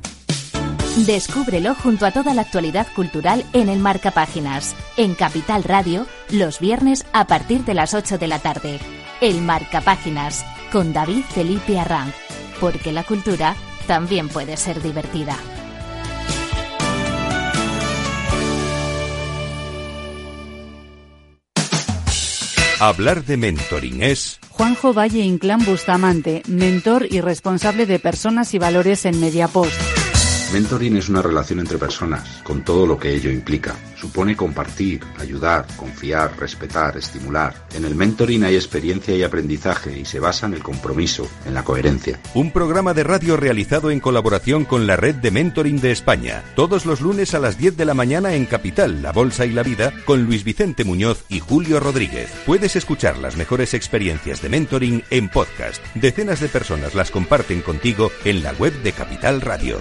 Descúbrelo junto a toda la actualidad cultural en el Marca Páginas, en Capital Radio, los viernes a partir de las 8 de la tarde. El Marca Páginas, con David Felipe Arranz, porque la cultura también puede ser divertida. Hablar de mentoring es Juanjo Valle Inclán Bustamante, mentor y responsable de personas y valores en Mediapost. Mentoring es una relación entre personas, con todo lo que ello implica. Supone compartir, ayudar, confiar, respetar, estimular. En el mentoring hay experiencia y aprendizaje y se basa en el compromiso, en la coherencia. Un programa de radio realizado en colaboración con la Red de Mentoring de España. Todos los lunes a las 10 de la mañana en Capital, La Bolsa y la Vida, con Luis Vicente Muñoz y Julio Rodríguez. Puedes escuchar las mejores experiencias de mentoring en podcast. Decenas de personas las comparten contigo en la web de Capital Radio.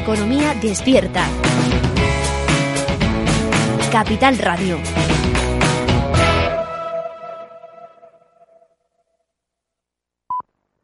Economía despierta. Capital Radio.